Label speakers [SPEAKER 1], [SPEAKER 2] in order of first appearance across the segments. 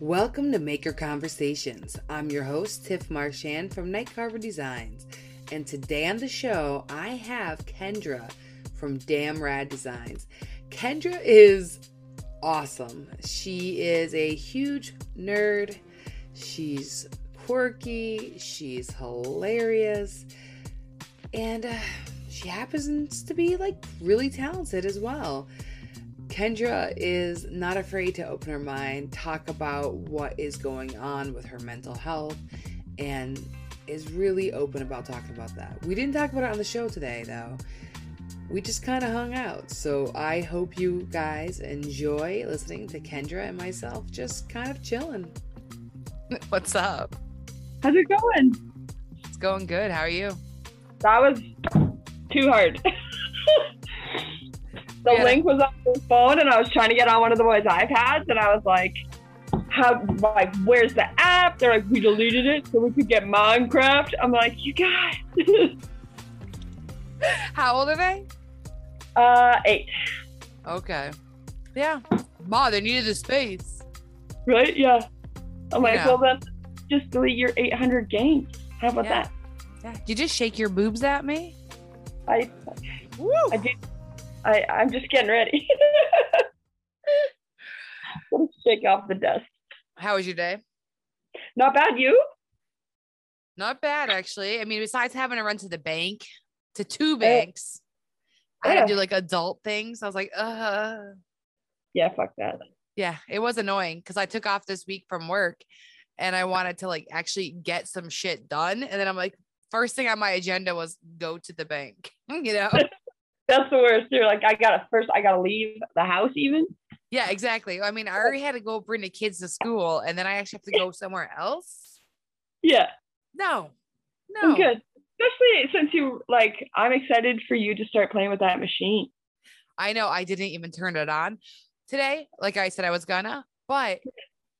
[SPEAKER 1] Welcome to Maker Conversations. I'm your host, Tiff Marchand from Night Carver Designs. And today on the show, I have Kendra from Dam Rad Designs. Kendra is awesome. She is a huge nerd. She's quirky. She's hilarious. And uh, she happens to be like really talented as well. Kendra is not afraid to open her mind, talk about what is going on with her mental health, and is really open about talking about that. We didn't talk about it on the show today, though. We just kind of hung out. So I hope you guys enjoy listening to Kendra and myself just kind of chilling.
[SPEAKER 2] What's up?
[SPEAKER 3] How's it going?
[SPEAKER 2] It's going good. How are you?
[SPEAKER 3] That was too hard. the
[SPEAKER 2] Yeah.
[SPEAKER 3] link was on the phone, and I was trying to get on one of the boys' iPads, and I was like, "How? Like, where's the app?" They're like, "We deleted it so we could get Minecraft." I'm like, "You guys."
[SPEAKER 2] How old are they?
[SPEAKER 3] uh, eight,
[SPEAKER 2] Okay. Yeah. Ma, they needed the space.
[SPEAKER 3] right? Yeah. I'm like,
[SPEAKER 2] Yeah.
[SPEAKER 3] well then, just delete your 800 games. How about
[SPEAKER 2] Yeah.
[SPEAKER 3] that?
[SPEAKER 2] Yeah. Did you just shake your boobs at me?
[SPEAKER 3] I,
[SPEAKER 2] Woo!
[SPEAKER 3] I did. I, I'm just getting ready. Shake off the dust.
[SPEAKER 2] How was your day?
[SPEAKER 3] Not bad, you?
[SPEAKER 2] Not bad, actually. I mean, besides having to run to the bank, to two banks, I had to do like adult things. I was like, uh,
[SPEAKER 3] Yeah, fuck that.
[SPEAKER 2] yeah, it was annoying because I took off this week from work and I wanted to like actually get some shit done. And then I'm like, first thing on my agenda was go to the bank, you know?
[SPEAKER 3] That's the worst. You're like, I gotta first, I gotta leave the house even.
[SPEAKER 2] Yeah, exactly. I mean, I already had to go bring the kids to school and then I actually have to go somewhere else.
[SPEAKER 3] Yeah,
[SPEAKER 2] No, no.
[SPEAKER 3] I'm good. Especially since you like, I'm excited for you to start playing with that machine.
[SPEAKER 2] I know I didn't even turn it on today. Like I said, I was gonna, but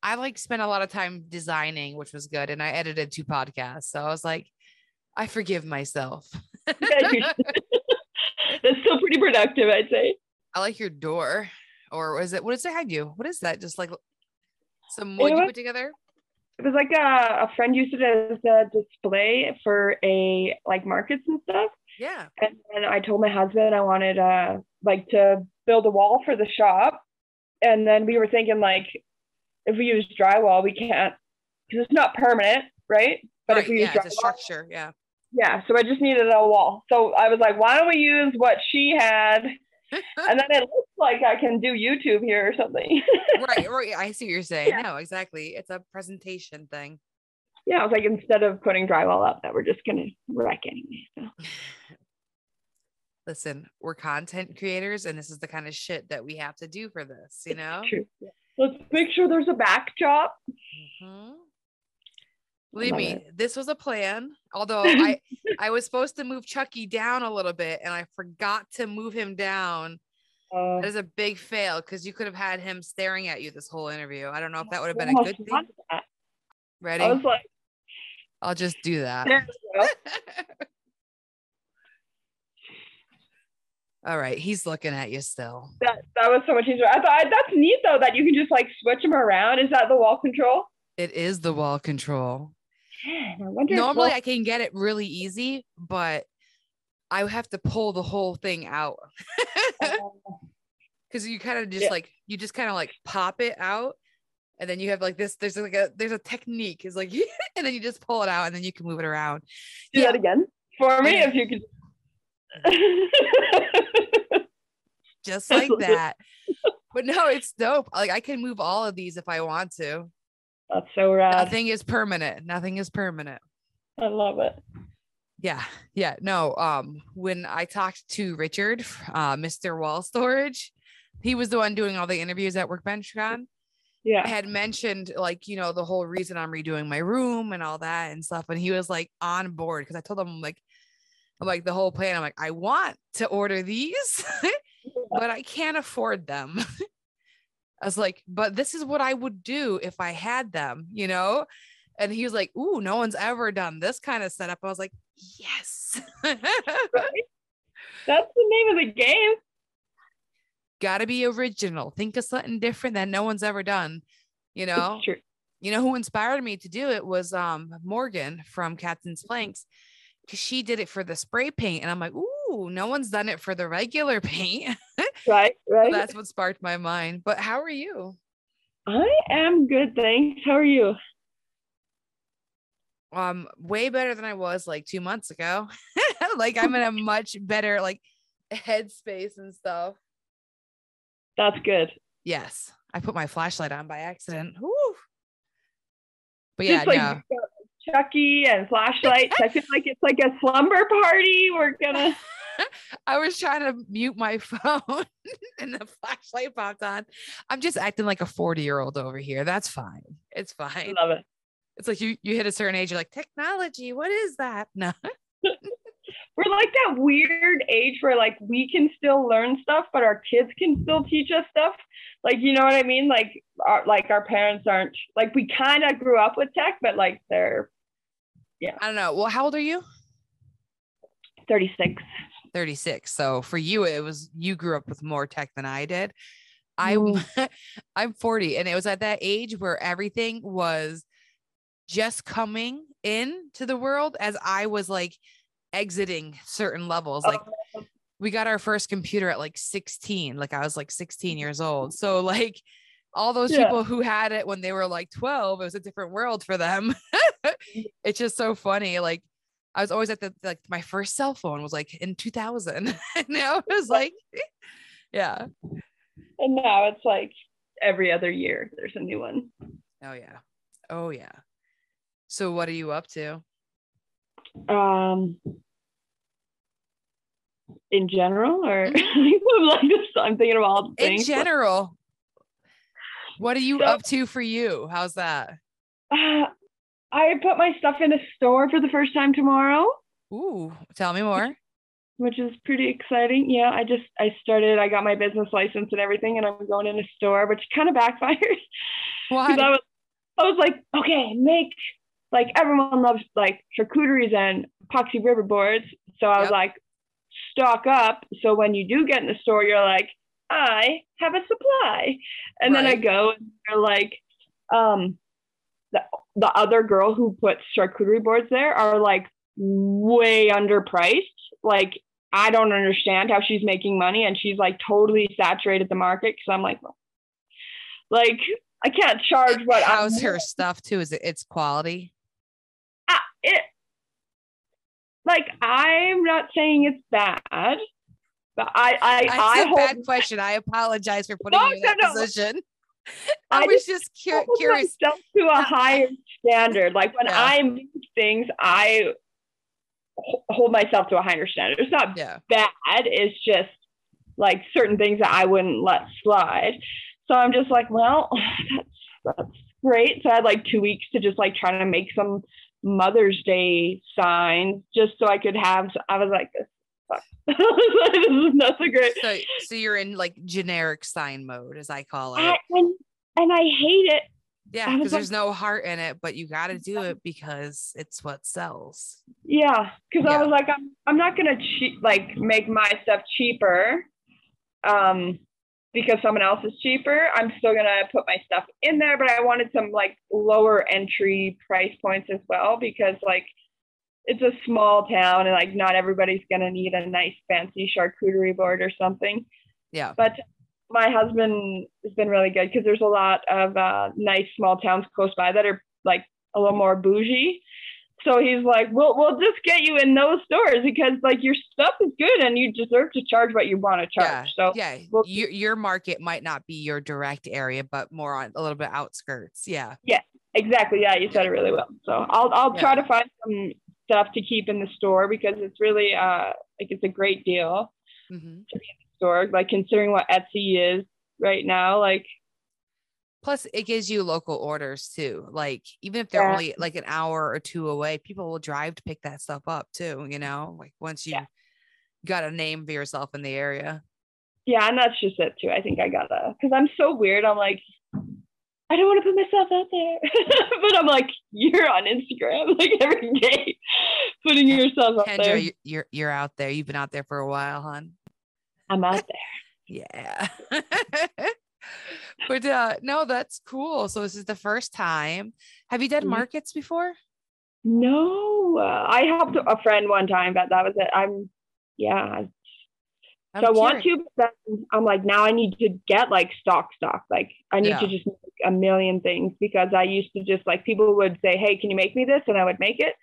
[SPEAKER 2] I like spent a lot of time designing, which was good. And I edited two podcasts. So I was like, I forgive myself.
[SPEAKER 3] Yeah, you should. That's still pretty productive, I'd say.
[SPEAKER 2] I like your door. Or was it what does it have you? What is that? Just like some wood you put together?
[SPEAKER 3] It was like a, a friend used it as a display for a like markets and stuff.
[SPEAKER 2] Yeah.
[SPEAKER 3] And then I told my husband I wanted uh like to build a wall for the shop. And then we were thinking like if we use drywall, we can't because it's not permanent, right? But
[SPEAKER 2] right.
[SPEAKER 3] if we use
[SPEAKER 2] Yeah, a
[SPEAKER 3] drywall,
[SPEAKER 2] structure. Yeah.
[SPEAKER 3] Yeah. So I just needed a wall. So I was like, why don't we use what she had? And then it looks like I can do YouTube here or something.
[SPEAKER 2] right, right. I see what you're saying.
[SPEAKER 3] Yeah.
[SPEAKER 2] No, exactly. It's a presentation thing.
[SPEAKER 3] yeah, I was like, instead of putting drywall up, that we're just gonna wreck anyway. So
[SPEAKER 2] Listen, we're content creators, and this is the kind of shit that we have to do for this, you know?
[SPEAKER 3] true. Let's make sure there's a backdrop.
[SPEAKER 2] Mhm. Believe
[SPEAKER 3] Love
[SPEAKER 2] me,
[SPEAKER 3] it.
[SPEAKER 2] this was a plan. Although I I was supposed to move Chucky down a little bit, and I forgot to move him down.
[SPEAKER 3] Uh,
[SPEAKER 2] That is a big fail because you could have had him staring at you this whole interview. I don't know if that would have been a good thing. Ready?
[SPEAKER 3] I was like,
[SPEAKER 2] I'll just do that.
[SPEAKER 3] there we go.
[SPEAKER 2] All right, he's looking at you still.
[SPEAKER 3] that that was so much easier. I thought that's neat though that you can just like switch them around. Is that the wall control?
[SPEAKER 2] It is the wall control.
[SPEAKER 3] Man, I wonder.
[SPEAKER 2] Normally, I can get it really easy, but I have to pull the whole thing out uh, because you kind of just
[SPEAKER 3] Yeah.
[SPEAKER 2] like you just kind of like pop it out, and then you have like this. There's like a there's a technique. Is like, and then you just pull it out, and then you can move it around.
[SPEAKER 3] do
[SPEAKER 2] yeah.
[SPEAKER 3] that again for me
[SPEAKER 2] Yeah.
[SPEAKER 3] if you could.
[SPEAKER 2] just like that. But no, it's dope. Like I can move all of these if I want to.
[SPEAKER 3] That's so rad.
[SPEAKER 2] Nothing is permanent. Nothing is permanent.
[SPEAKER 3] I love it.
[SPEAKER 2] Yeah. Yeah. No. Um, when I talked to Richard, uh, Mr. Wall Storage, he was the one doing all the interviews at Workbench Con. I
[SPEAKER 3] Yeah.
[SPEAKER 2] had mentioned like, you know, the whole reason I'm redoing my room and all that and stuff. And he was like on board because I told him like, I'm like the whole plan. I'm like, I want to order these, but I can't afford them. I was like, but this is what I would do if I had them, you know? And he was like, Ooh, no one's ever done this kind of setup. I was like, Yes.
[SPEAKER 3] Right? That's the name of the game.
[SPEAKER 2] Gotta be original. Think of something different that no one's ever done. You know, you know who inspired me to do it was um Morgan from Captain's Planks because she did it for the spray paint, and I'm like, ooh, no one's done it for the regular paint.
[SPEAKER 3] Right,
[SPEAKER 2] So
[SPEAKER 3] right.
[SPEAKER 2] that's what sparked my mind. But how are you?
[SPEAKER 3] I am good, thanks. How are you?
[SPEAKER 2] Um, way better than I was like two months ago. like I'm in a much better like headspace and stuff.
[SPEAKER 3] That's good.
[SPEAKER 2] Yes, I put my flashlight on by accident. Woo. But yeah,
[SPEAKER 3] Just like
[SPEAKER 2] no.
[SPEAKER 3] Chucky and flashlight. I feel like it's like a slumber party. We're gonna.
[SPEAKER 2] I was trying to mute my phone and the flashlight popped on. I'm just acting like a 40 year old over here. That's fine. It's fine.
[SPEAKER 3] love it.
[SPEAKER 2] It's like you you hit a certain age, you're like, technology, what is that? No.
[SPEAKER 3] We're like that weird age where like we can still learn stuff, but our kids can still teach us stuff. Like you know what I mean? Like our like our parents aren't like we kind of grew up with tech, but like they're yeah.
[SPEAKER 2] I don't know. Well, how old are you?
[SPEAKER 3] 36.
[SPEAKER 2] 36. So for you, it was you grew up with more tech than I did. I
[SPEAKER 3] Mm.
[SPEAKER 2] I'm 40 and it was at that age where everything was just coming into the world as I was like exiting certain levels. Like
[SPEAKER 3] Oh,
[SPEAKER 2] we got our first computer at like 16. Like I was like 16 years old. So like all those
[SPEAKER 3] Yeah.
[SPEAKER 2] people who had it when they were like 12, it was a different world for them. it's just so funny. Like I was always at the like my first cell phone was like in 2000. and now it was like, yeah.
[SPEAKER 3] and now it's like every other year there's a new one.
[SPEAKER 2] Oh yeah. Oh yeah. So what are you up to?
[SPEAKER 3] Um, in general, or
[SPEAKER 2] Mhm.
[SPEAKER 3] I'm thinking of all the
[SPEAKER 2] In general, what are you
[SPEAKER 3] So-
[SPEAKER 2] up to for you? How's that?
[SPEAKER 3] Uh, I put my stuff in a store for the first time tomorrow.
[SPEAKER 2] Ooh, tell me more.
[SPEAKER 3] which is pretty exciting. Yeah, I just I started. I got my business license and everything, and I'm going in a store, which kind of backfired. 'Cause
[SPEAKER 2] Why?
[SPEAKER 3] I was I was like, okay, make like everyone loves like charcuteries and epoxy river boards. So I was
[SPEAKER 2] Yep.
[SPEAKER 3] like, stock up. So when you do get in the store, you're like, I have a supply. And then I go and they're like, um, the, the other girl who puts charcuterie boards there are like way underpriced. Like, I don't understand how she's making money and she's like totally saturated the market because I'm like, well, like I can't charge what
[SPEAKER 2] How's
[SPEAKER 3] I'm
[SPEAKER 2] her stuff too? Is it its quality?
[SPEAKER 3] Ah, it like I'm not saying it's bad, but I I
[SPEAKER 2] That's
[SPEAKER 3] I
[SPEAKER 2] a
[SPEAKER 3] hold
[SPEAKER 2] bad question. I apologize for putting
[SPEAKER 3] No,
[SPEAKER 2] you in that
[SPEAKER 3] no.
[SPEAKER 2] position. I,
[SPEAKER 3] I
[SPEAKER 2] was just
[SPEAKER 3] hold
[SPEAKER 2] curious.
[SPEAKER 3] myself to a higher standard. Like when
[SPEAKER 2] Yeah.
[SPEAKER 3] I make things, I hold myself to a higher standard. It's not
[SPEAKER 2] Yeah.
[SPEAKER 3] bad. It's just like certain things that I wouldn't let slide. So I'm just like, well, that's that's great. So I had like two weeks to just like try to make some Mother's Day signs just so I could have. I was like, this, fuck. this is not so great.
[SPEAKER 2] So, so you're in like generic sign mode, as I call it.
[SPEAKER 3] I, and, and I hate it.
[SPEAKER 2] yeah, because
[SPEAKER 3] like-
[SPEAKER 2] there's no heart in it, but you got to do it because it's what sells.
[SPEAKER 3] Yeah, because
[SPEAKER 2] Yeah.
[SPEAKER 3] I was like, I'm I'm not gonna cheap like make my stuff cheaper, um, because someone else is cheaper. I'm still gonna put my stuff in there, but I wanted some like lower entry price points as well because like it's a small town and like not everybody's gonna need a nice fancy charcuterie board or something.
[SPEAKER 2] Yeah.
[SPEAKER 3] But my husband has been really good because there's a lot of uh, nice small towns close by that are like a little more bougie. So he's like, "We'll we'll just get you in those stores because like your stuff is good and you deserve to charge what you want to charge." Yeah, So
[SPEAKER 2] yeah,
[SPEAKER 3] well-
[SPEAKER 2] your your market might not be your direct area, but more on a little bit outskirts. Yeah. Yeah.
[SPEAKER 3] Exactly, yeah, you said it really well. So I'll I'll try to find some stuff to keep in the store because it's really uh like it's a great deal
[SPEAKER 2] mm-hmm.
[SPEAKER 3] to be in the store like considering what Etsy is right now like
[SPEAKER 2] Plus, it gives you local orders too. Like even if they're
[SPEAKER 3] Yeah.
[SPEAKER 2] only like an hour or two away, people will drive to pick that stuff up too. You know, like once you
[SPEAKER 3] Yeah.
[SPEAKER 2] got a name for yourself in the area.
[SPEAKER 3] yeah, and that's just it too. I think I gotta because I'm so weird. I'm like. I don't want to put myself out there, but I'm like, you're on Instagram like every day, putting yourself out there.
[SPEAKER 2] Kendra, you- you're you're out there. You've been out there for a while, hon.
[SPEAKER 3] I'm out there.
[SPEAKER 2] Yeah. but uh no, that's cool. So this is the first time. Have you done
[SPEAKER 3] Mhm.
[SPEAKER 2] markets before?
[SPEAKER 3] No, uh, I helped a friend one time, but that was it. I'm, yeah.
[SPEAKER 2] I'm
[SPEAKER 3] So I want to, but then I'm like, now I need to get like stock, stock. Like I need to just a million things because I used to just like people would say, hey, can you make me this? And I would make it.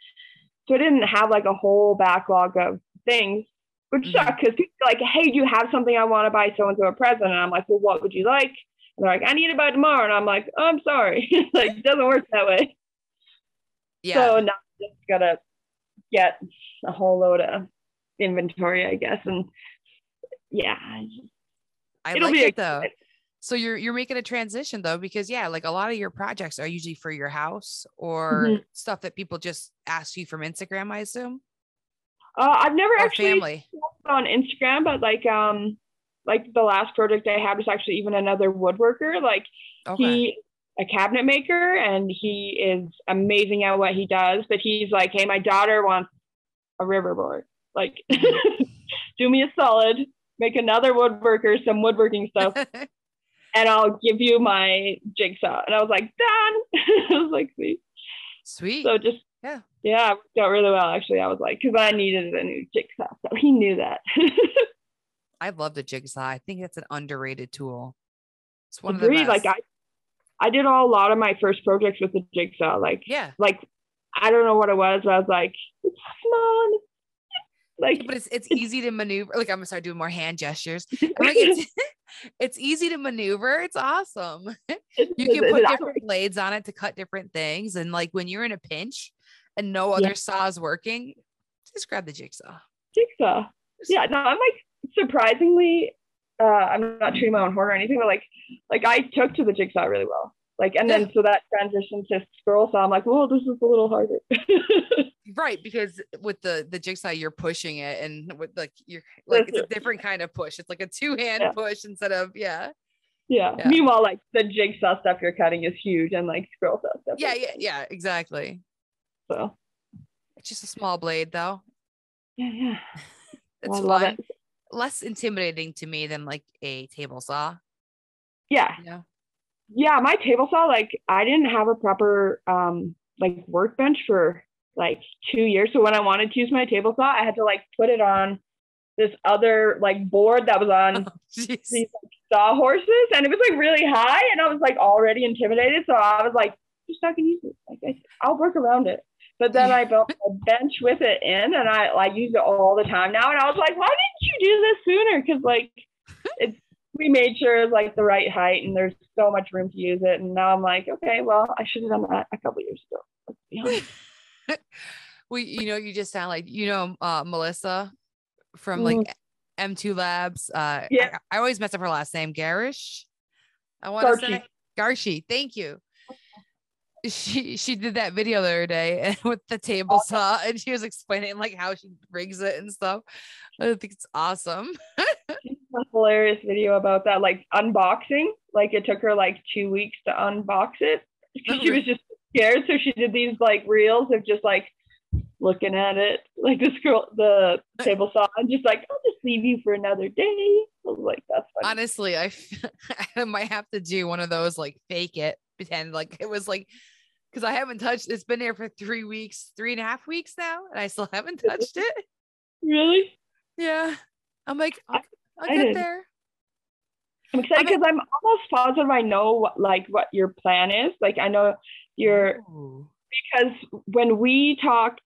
[SPEAKER 3] So I didn't have like a whole backlog of things, which
[SPEAKER 2] Mhm.
[SPEAKER 3] sucked because people are like, hey, do you have something I want to buy so and so a present? And I'm like, well, what would you like? And they're like, I need it by tomorrow. And I'm like, oh, I'm sorry. like, it doesn't work that way.
[SPEAKER 2] Yeah.
[SPEAKER 3] So now I'm just gotta get a whole load of inventory, I guess. And yeah, I
[SPEAKER 2] I
[SPEAKER 3] it'll
[SPEAKER 2] like
[SPEAKER 3] be
[SPEAKER 2] it though.
[SPEAKER 3] exciting.
[SPEAKER 2] So you're you're making a transition though, because yeah, like a lot of your projects are usually for your house or
[SPEAKER 3] Mhm.
[SPEAKER 2] stuff that people just ask you from Instagram, I assume,
[SPEAKER 3] uh, I've never
[SPEAKER 2] or
[SPEAKER 3] actually
[SPEAKER 2] family.
[SPEAKER 3] on Instagram, but like um like the last project I had was actually even another woodworker. Like
[SPEAKER 2] Okay.
[SPEAKER 3] he a cabinet maker and he is amazing at what he does. But he's like, hey, my daughter wants a riverboard. Like, do me a solid, make another woodworker some woodworking stuff, and I'll give you my jigsaw. And I was like, done. I was like, sweet.
[SPEAKER 2] Sweet.
[SPEAKER 3] So just
[SPEAKER 2] Yeah.
[SPEAKER 3] yeah, it worked out really well. Actually, I was like, because I needed a new jigsaw, so he knew that.
[SPEAKER 2] I love the jigsaw. I think it's an underrated tool. It's one of the best.
[SPEAKER 3] Like I, I did a lot of my first projects with the jigsaw. Like,
[SPEAKER 2] yeah.
[SPEAKER 3] like I don't know what it was. But I was like, it's small. Like,
[SPEAKER 2] But it's it's easy to maneuver. Like I'm gonna start doing more hand gestures. Like it's it's easy to maneuver. It's awesome. You can put different blades on it to cut different things. And like when you're in a pinch and no other
[SPEAKER 3] Yeah.
[SPEAKER 2] saw is working, just grab the jigsaw.
[SPEAKER 3] jigsaw. Yeah, no, I'm like surprisingly. Uh, I'm not treating my own horn or anything, but like, like I took to the jigsaw really well. Like, and then so that transition to scroll saw, I'm like, well, this is a little harder.
[SPEAKER 2] Right, because with the the jigsaw, you're pushing it, and with like you're like it's a different kind of push. It's like a two hand
[SPEAKER 3] Yeah.
[SPEAKER 2] push instead of yeah,
[SPEAKER 3] yeah.
[SPEAKER 2] Yeah.
[SPEAKER 3] Meanwhile, like the jigsaw stuff you're cutting is huge, and like scroll saw stuff.
[SPEAKER 2] yeah, yeah, yeah, exactly.
[SPEAKER 3] So
[SPEAKER 2] It's just a small blade though.
[SPEAKER 3] yeah, yeah.
[SPEAKER 2] It's
[SPEAKER 3] love
[SPEAKER 2] fun.
[SPEAKER 3] it.
[SPEAKER 2] Less intimidating to me than like a table saw.
[SPEAKER 3] Yeah,
[SPEAKER 2] You know?
[SPEAKER 3] Yeah. My table saw, like, I didn't have a proper um like workbench for like two years. So when I wanted to use my table saw, I had to like put it on this other like board that was on
[SPEAKER 2] Jeez.
[SPEAKER 3] these like, sawhorses, and it was like really high, and I was like already intimidated. So I was like, just not gonna use it. Like I, I'll work around it. But then I built a bench with it in, and I like use it all the time now. And I was like, why didn't you do this sooner? Because like it's we made sure it's like the right height, and there's so much room to use it. And now I'm like, okay, well, I should have done that a couple years ago. Let's be honest.
[SPEAKER 2] we you know you just sound like you know uh melissa from like m2 labs. Uh
[SPEAKER 3] Yeah.
[SPEAKER 2] I, I always mess up her last name. Garish i want to say. Garshi. Thank you. She she did that video the other day and with the table saw and she was explaining like how she rigs it and stuff. I think it's awesome
[SPEAKER 3] a hilarious video about that, like unboxing. Like it took her like two weeks to unbox it. She was just scared, so she did these like reels of just like looking at it, like the scroll, the table saw, and just like I'll just leave you for another day. I was like, that's funny.
[SPEAKER 2] honestly I, I might have to do one of those like fake it pretend like it was like because i haven't touched it's been there for three weeks three and a half weeks now and i still haven't touched it
[SPEAKER 3] Really,
[SPEAKER 2] yeah i'm like i'll, I'll get
[SPEAKER 3] excited.
[SPEAKER 2] there
[SPEAKER 3] I'm excited because I'm almost positive I know what like what your plan is. Like I know your
[SPEAKER 2] Ooh.
[SPEAKER 3] because when we talked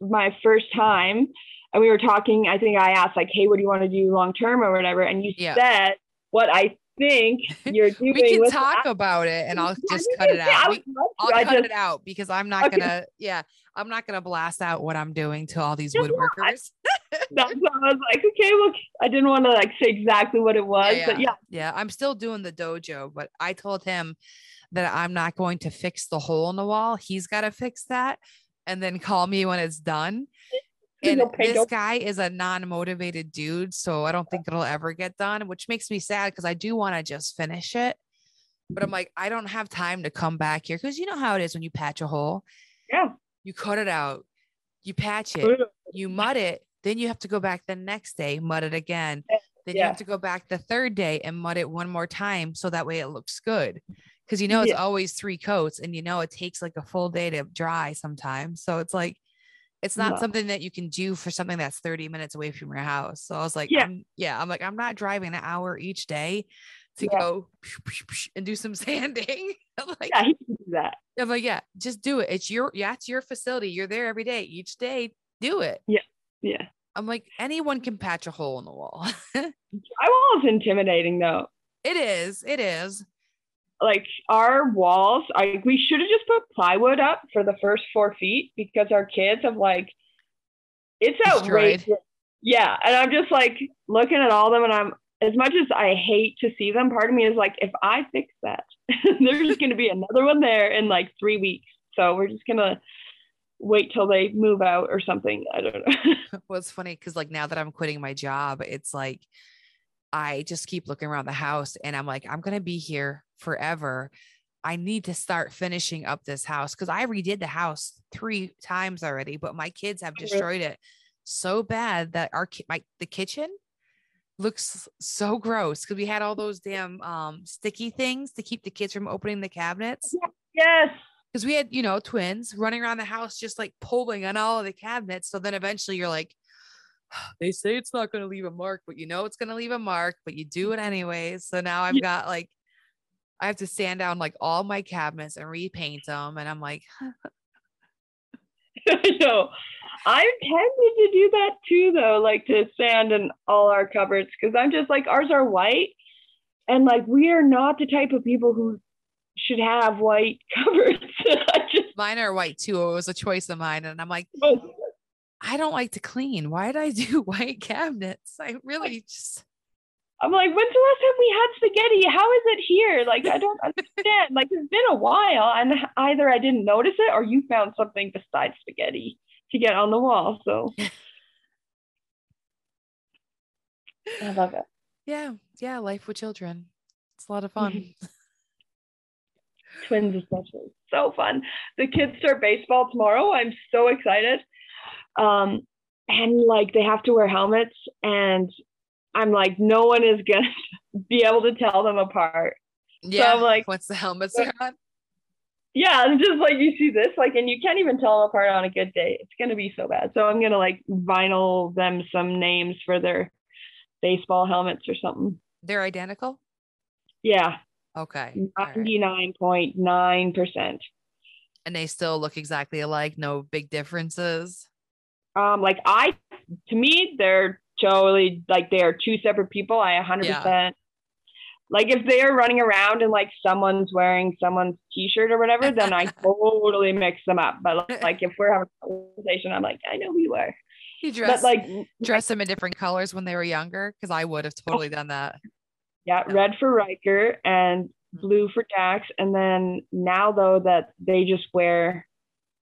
[SPEAKER 3] my first time and we were talking, I think I asked like, "Hey, what do you want to do long term or whatever?" And you
[SPEAKER 2] Yeah.
[SPEAKER 3] said what I think you're doing.
[SPEAKER 2] we can
[SPEAKER 3] with
[SPEAKER 2] talk
[SPEAKER 3] that.
[SPEAKER 2] about it and i'll just cut it
[SPEAKER 3] gonna say, I
[SPEAKER 2] out We- I'll
[SPEAKER 3] I
[SPEAKER 2] cut
[SPEAKER 3] just-
[SPEAKER 2] it out because I'm not
[SPEAKER 3] Okay.
[SPEAKER 2] gonna, yeah, I'm not gonna blast out what I'm doing to all these
[SPEAKER 3] Just not.
[SPEAKER 2] woodworkers.
[SPEAKER 3] That's why I was like, okay, well, I didn't want to like say exactly what it was, but yeah,
[SPEAKER 2] yeah, I'm still doing the dojo, but I told him that I'm not going to fix the hole in the wall. He's got to fix that and then call me when it's done. And
[SPEAKER 3] pay
[SPEAKER 2] this guy is a non-motivated dude, so I don't think it'll ever get done, which makes me sad because I do want to just finish it. But I'm like, I don't have time to come back here because you know how it is when you patch a hole.
[SPEAKER 3] yeah.
[SPEAKER 2] You cut it out, you patch it, you mud it, then you have to go back the next day, mud it again.
[SPEAKER 3] Yeah.
[SPEAKER 2] Then you have to go back the third day and mud it one more time so that way it looks good. Because you know it's
[SPEAKER 3] Yeah.
[SPEAKER 2] always three coats and you know it takes like a full day to dry sometimes. So it's like it's not
[SPEAKER 3] Yeah.
[SPEAKER 2] something that you can do for something that's 30 minutes away from your house. So I was like,
[SPEAKER 3] Yeah.
[SPEAKER 2] I'm, yeah, I'm like, I'm not driving an hour each day to
[SPEAKER 3] Yeah.
[SPEAKER 2] go and do some sanding. I'm like,
[SPEAKER 3] Yeah, do that.
[SPEAKER 2] I'm like, yeah, just do it. It's your, yeah, it's your facility. You're there every day. Each day, do it.
[SPEAKER 3] Yeah. Yeah.
[SPEAKER 2] I'm like, anyone can patch a hole in the wall.
[SPEAKER 3] Drywall is intimidating though.
[SPEAKER 2] it is. It is.
[SPEAKER 3] Like our walls, I we should have just put plywood up for the first four feet because our kids have like it's
[SPEAKER 2] Destroyed.
[SPEAKER 3] outrageous. Yeah. And I'm just like looking at all of them and I'm as much as I hate to see them, part of me is like, if I fix that, there's just gonna be another one there in like three weeks. So we're just gonna wait till they move out or something. I don't know.
[SPEAKER 2] Well, it's funny because like now that I'm quitting my job, it's like I just keep looking around the house and I'm like, I'm gonna be here forever. I need to start finishing up this house because I redid the house three times already, but my kids have destroyed it so bad that our ki- my the kitchen looks so gross because we had all those damn um sticky things to keep the kids from opening the cabinets
[SPEAKER 3] yes.
[SPEAKER 2] Because we had you know twins running around the house just like pulling on all of the cabinets so then eventually you're like they say it's not going to leave a mark but you know it's going to leave a mark but you do it anyways so now i've
[SPEAKER 3] Yeah.
[SPEAKER 2] got like i have to sand down like all my cabinets and repaint them and i'm like
[SPEAKER 3] I know. I tended to do that too, though, like to sand in all our cupboards because I'm just like ours are white, and like we are not the type of people who should have white cupboards. I just
[SPEAKER 2] mine are white too it was a choice of mine and i'm like oh. i don't like to clean why did i do white cabinets i really just
[SPEAKER 3] I'm like, when's the last time we had spaghetti? How is it here? Like I don't understand. like it's been a while, and either I didn't notice it or you found something besides spaghetti to get on the wall. So I love it.
[SPEAKER 2] yeah yeah life with children it's a lot of mm-hmm. fun
[SPEAKER 3] twins especially. So fun. The kids start baseball tomorrow. I'm so excited. Um and like they have to wear helmets and i'm like no one is gonna be able to tell them apart.
[SPEAKER 2] Yeah
[SPEAKER 3] I'm like-
[SPEAKER 2] once the helmets are on.
[SPEAKER 3] Yeah it's just like you see this like and you can't even tell them apart on a good day. It's gonna be so bad. So i'm gonna like vinyl them some names for their baseball helmets or something.
[SPEAKER 2] They're identical?
[SPEAKER 3] Yeah
[SPEAKER 2] okay
[SPEAKER 3] 99.9%
[SPEAKER 2] and they still look exactly alike no big differences
[SPEAKER 3] Um, like I, to me, they're totally like they are two separate people. I 100%. Like if they are running around and like someone's wearing someone's t-shirt or whatever, then I totally mix them up. But like if we're having a conversation, I'm like, I know who you are.
[SPEAKER 2] you dress
[SPEAKER 3] But like,
[SPEAKER 2] dress them in different colors when they were younger because i would have totally done that
[SPEAKER 3] yeah, red for Riker and blue for Dax. And then now though that they just wear,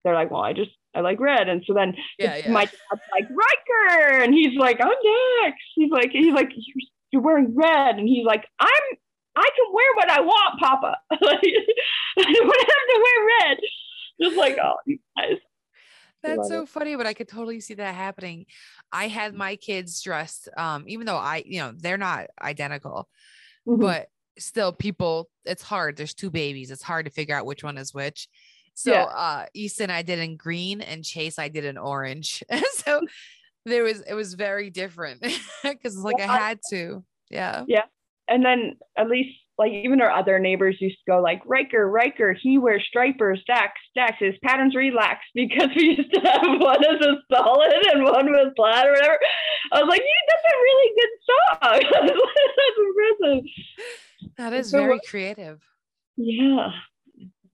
[SPEAKER 3] they're like, well, I just I like red. And so then
[SPEAKER 2] yeah yeah
[SPEAKER 3] my dad's like Riker, and he's like, I'm Dax. He's like, he's like, you're, you're wearing red, and he's like, I'm, I can wear what I want, Papa. like, I don't have to wear red. Just like, oh, you guys.
[SPEAKER 2] That's so
[SPEAKER 3] it.
[SPEAKER 2] funny, but I could totally see that happening. I had my kids dressed, um, even though I, you know, they're not identical,
[SPEAKER 3] Mhm.
[SPEAKER 2] but still people, it's hard. There's two babies. It's hard to figure out which one is which. So
[SPEAKER 3] Yeah.
[SPEAKER 2] uh Easton I did in green and Chase I did in orange. so there was it was very different because it's like I
[SPEAKER 3] Yeah.
[SPEAKER 2] had to. Yeah. Yeah.
[SPEAKER 3] and then at least like even our other neighbors used to go like Riker, Riker, he wears stripers, Dax, Dax, his patterns relax because we used to have one as a solid and one was flat or whatever. I was like, you that's a really good song. that's impressive.
[SPEAKER 2] That is
[SPEAKER 3] So
[SPEAKER 2] very creative.
[SPEAKER 3] Yeah.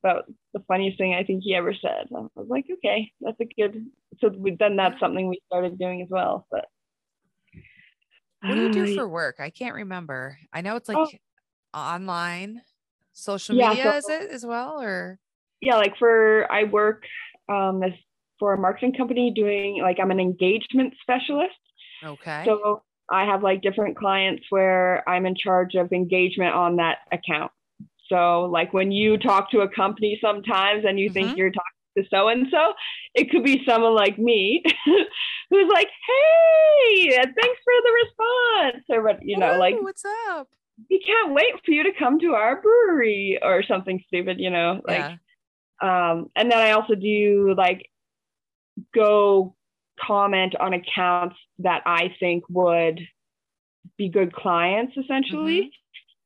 [SPEAKER 3] About the funniest thing I think he ever said. I was like, okay, that's a good. So we, then that's something we started doing as well. But
[SPEAKER 2] What do you do for work? I can't remember. I know it's like
[SPEAKER 3] Oh.
[SPEAKER 2] Online, social
[SPEAKER 3] Yeah,
[SPEAKER 2] media,
[SPEAKER 3] so-
[SPEAKER 2] is it as well? Or
[SPEAKER 3] yeah, like for I work um as for a marketing company doing like I'm an engagement specialist.
[SPEAKER 2] okay.
[SPEAKER 3] So I have like different clients where I'm in charge of engagement on that account. So like when you talk to a company sometimes and you
[SPEAKER 2] Mhm.
[SPEAKER 3] think you're talking to so and so, it could be someone like me who's like, "Hey, thanks for the response," or what you know, like,
[SPEAKER 2] what's up?
[SPEAKER 3] We can't wait for you to come to our brewery or something stupid, you know, like.
[SPEAKER 2] Yeah.
[SPEAKER 3] Um, and then I also do like go comment on accounts that I think would be good clients essentially.
[SPEAKER 2] Mhm.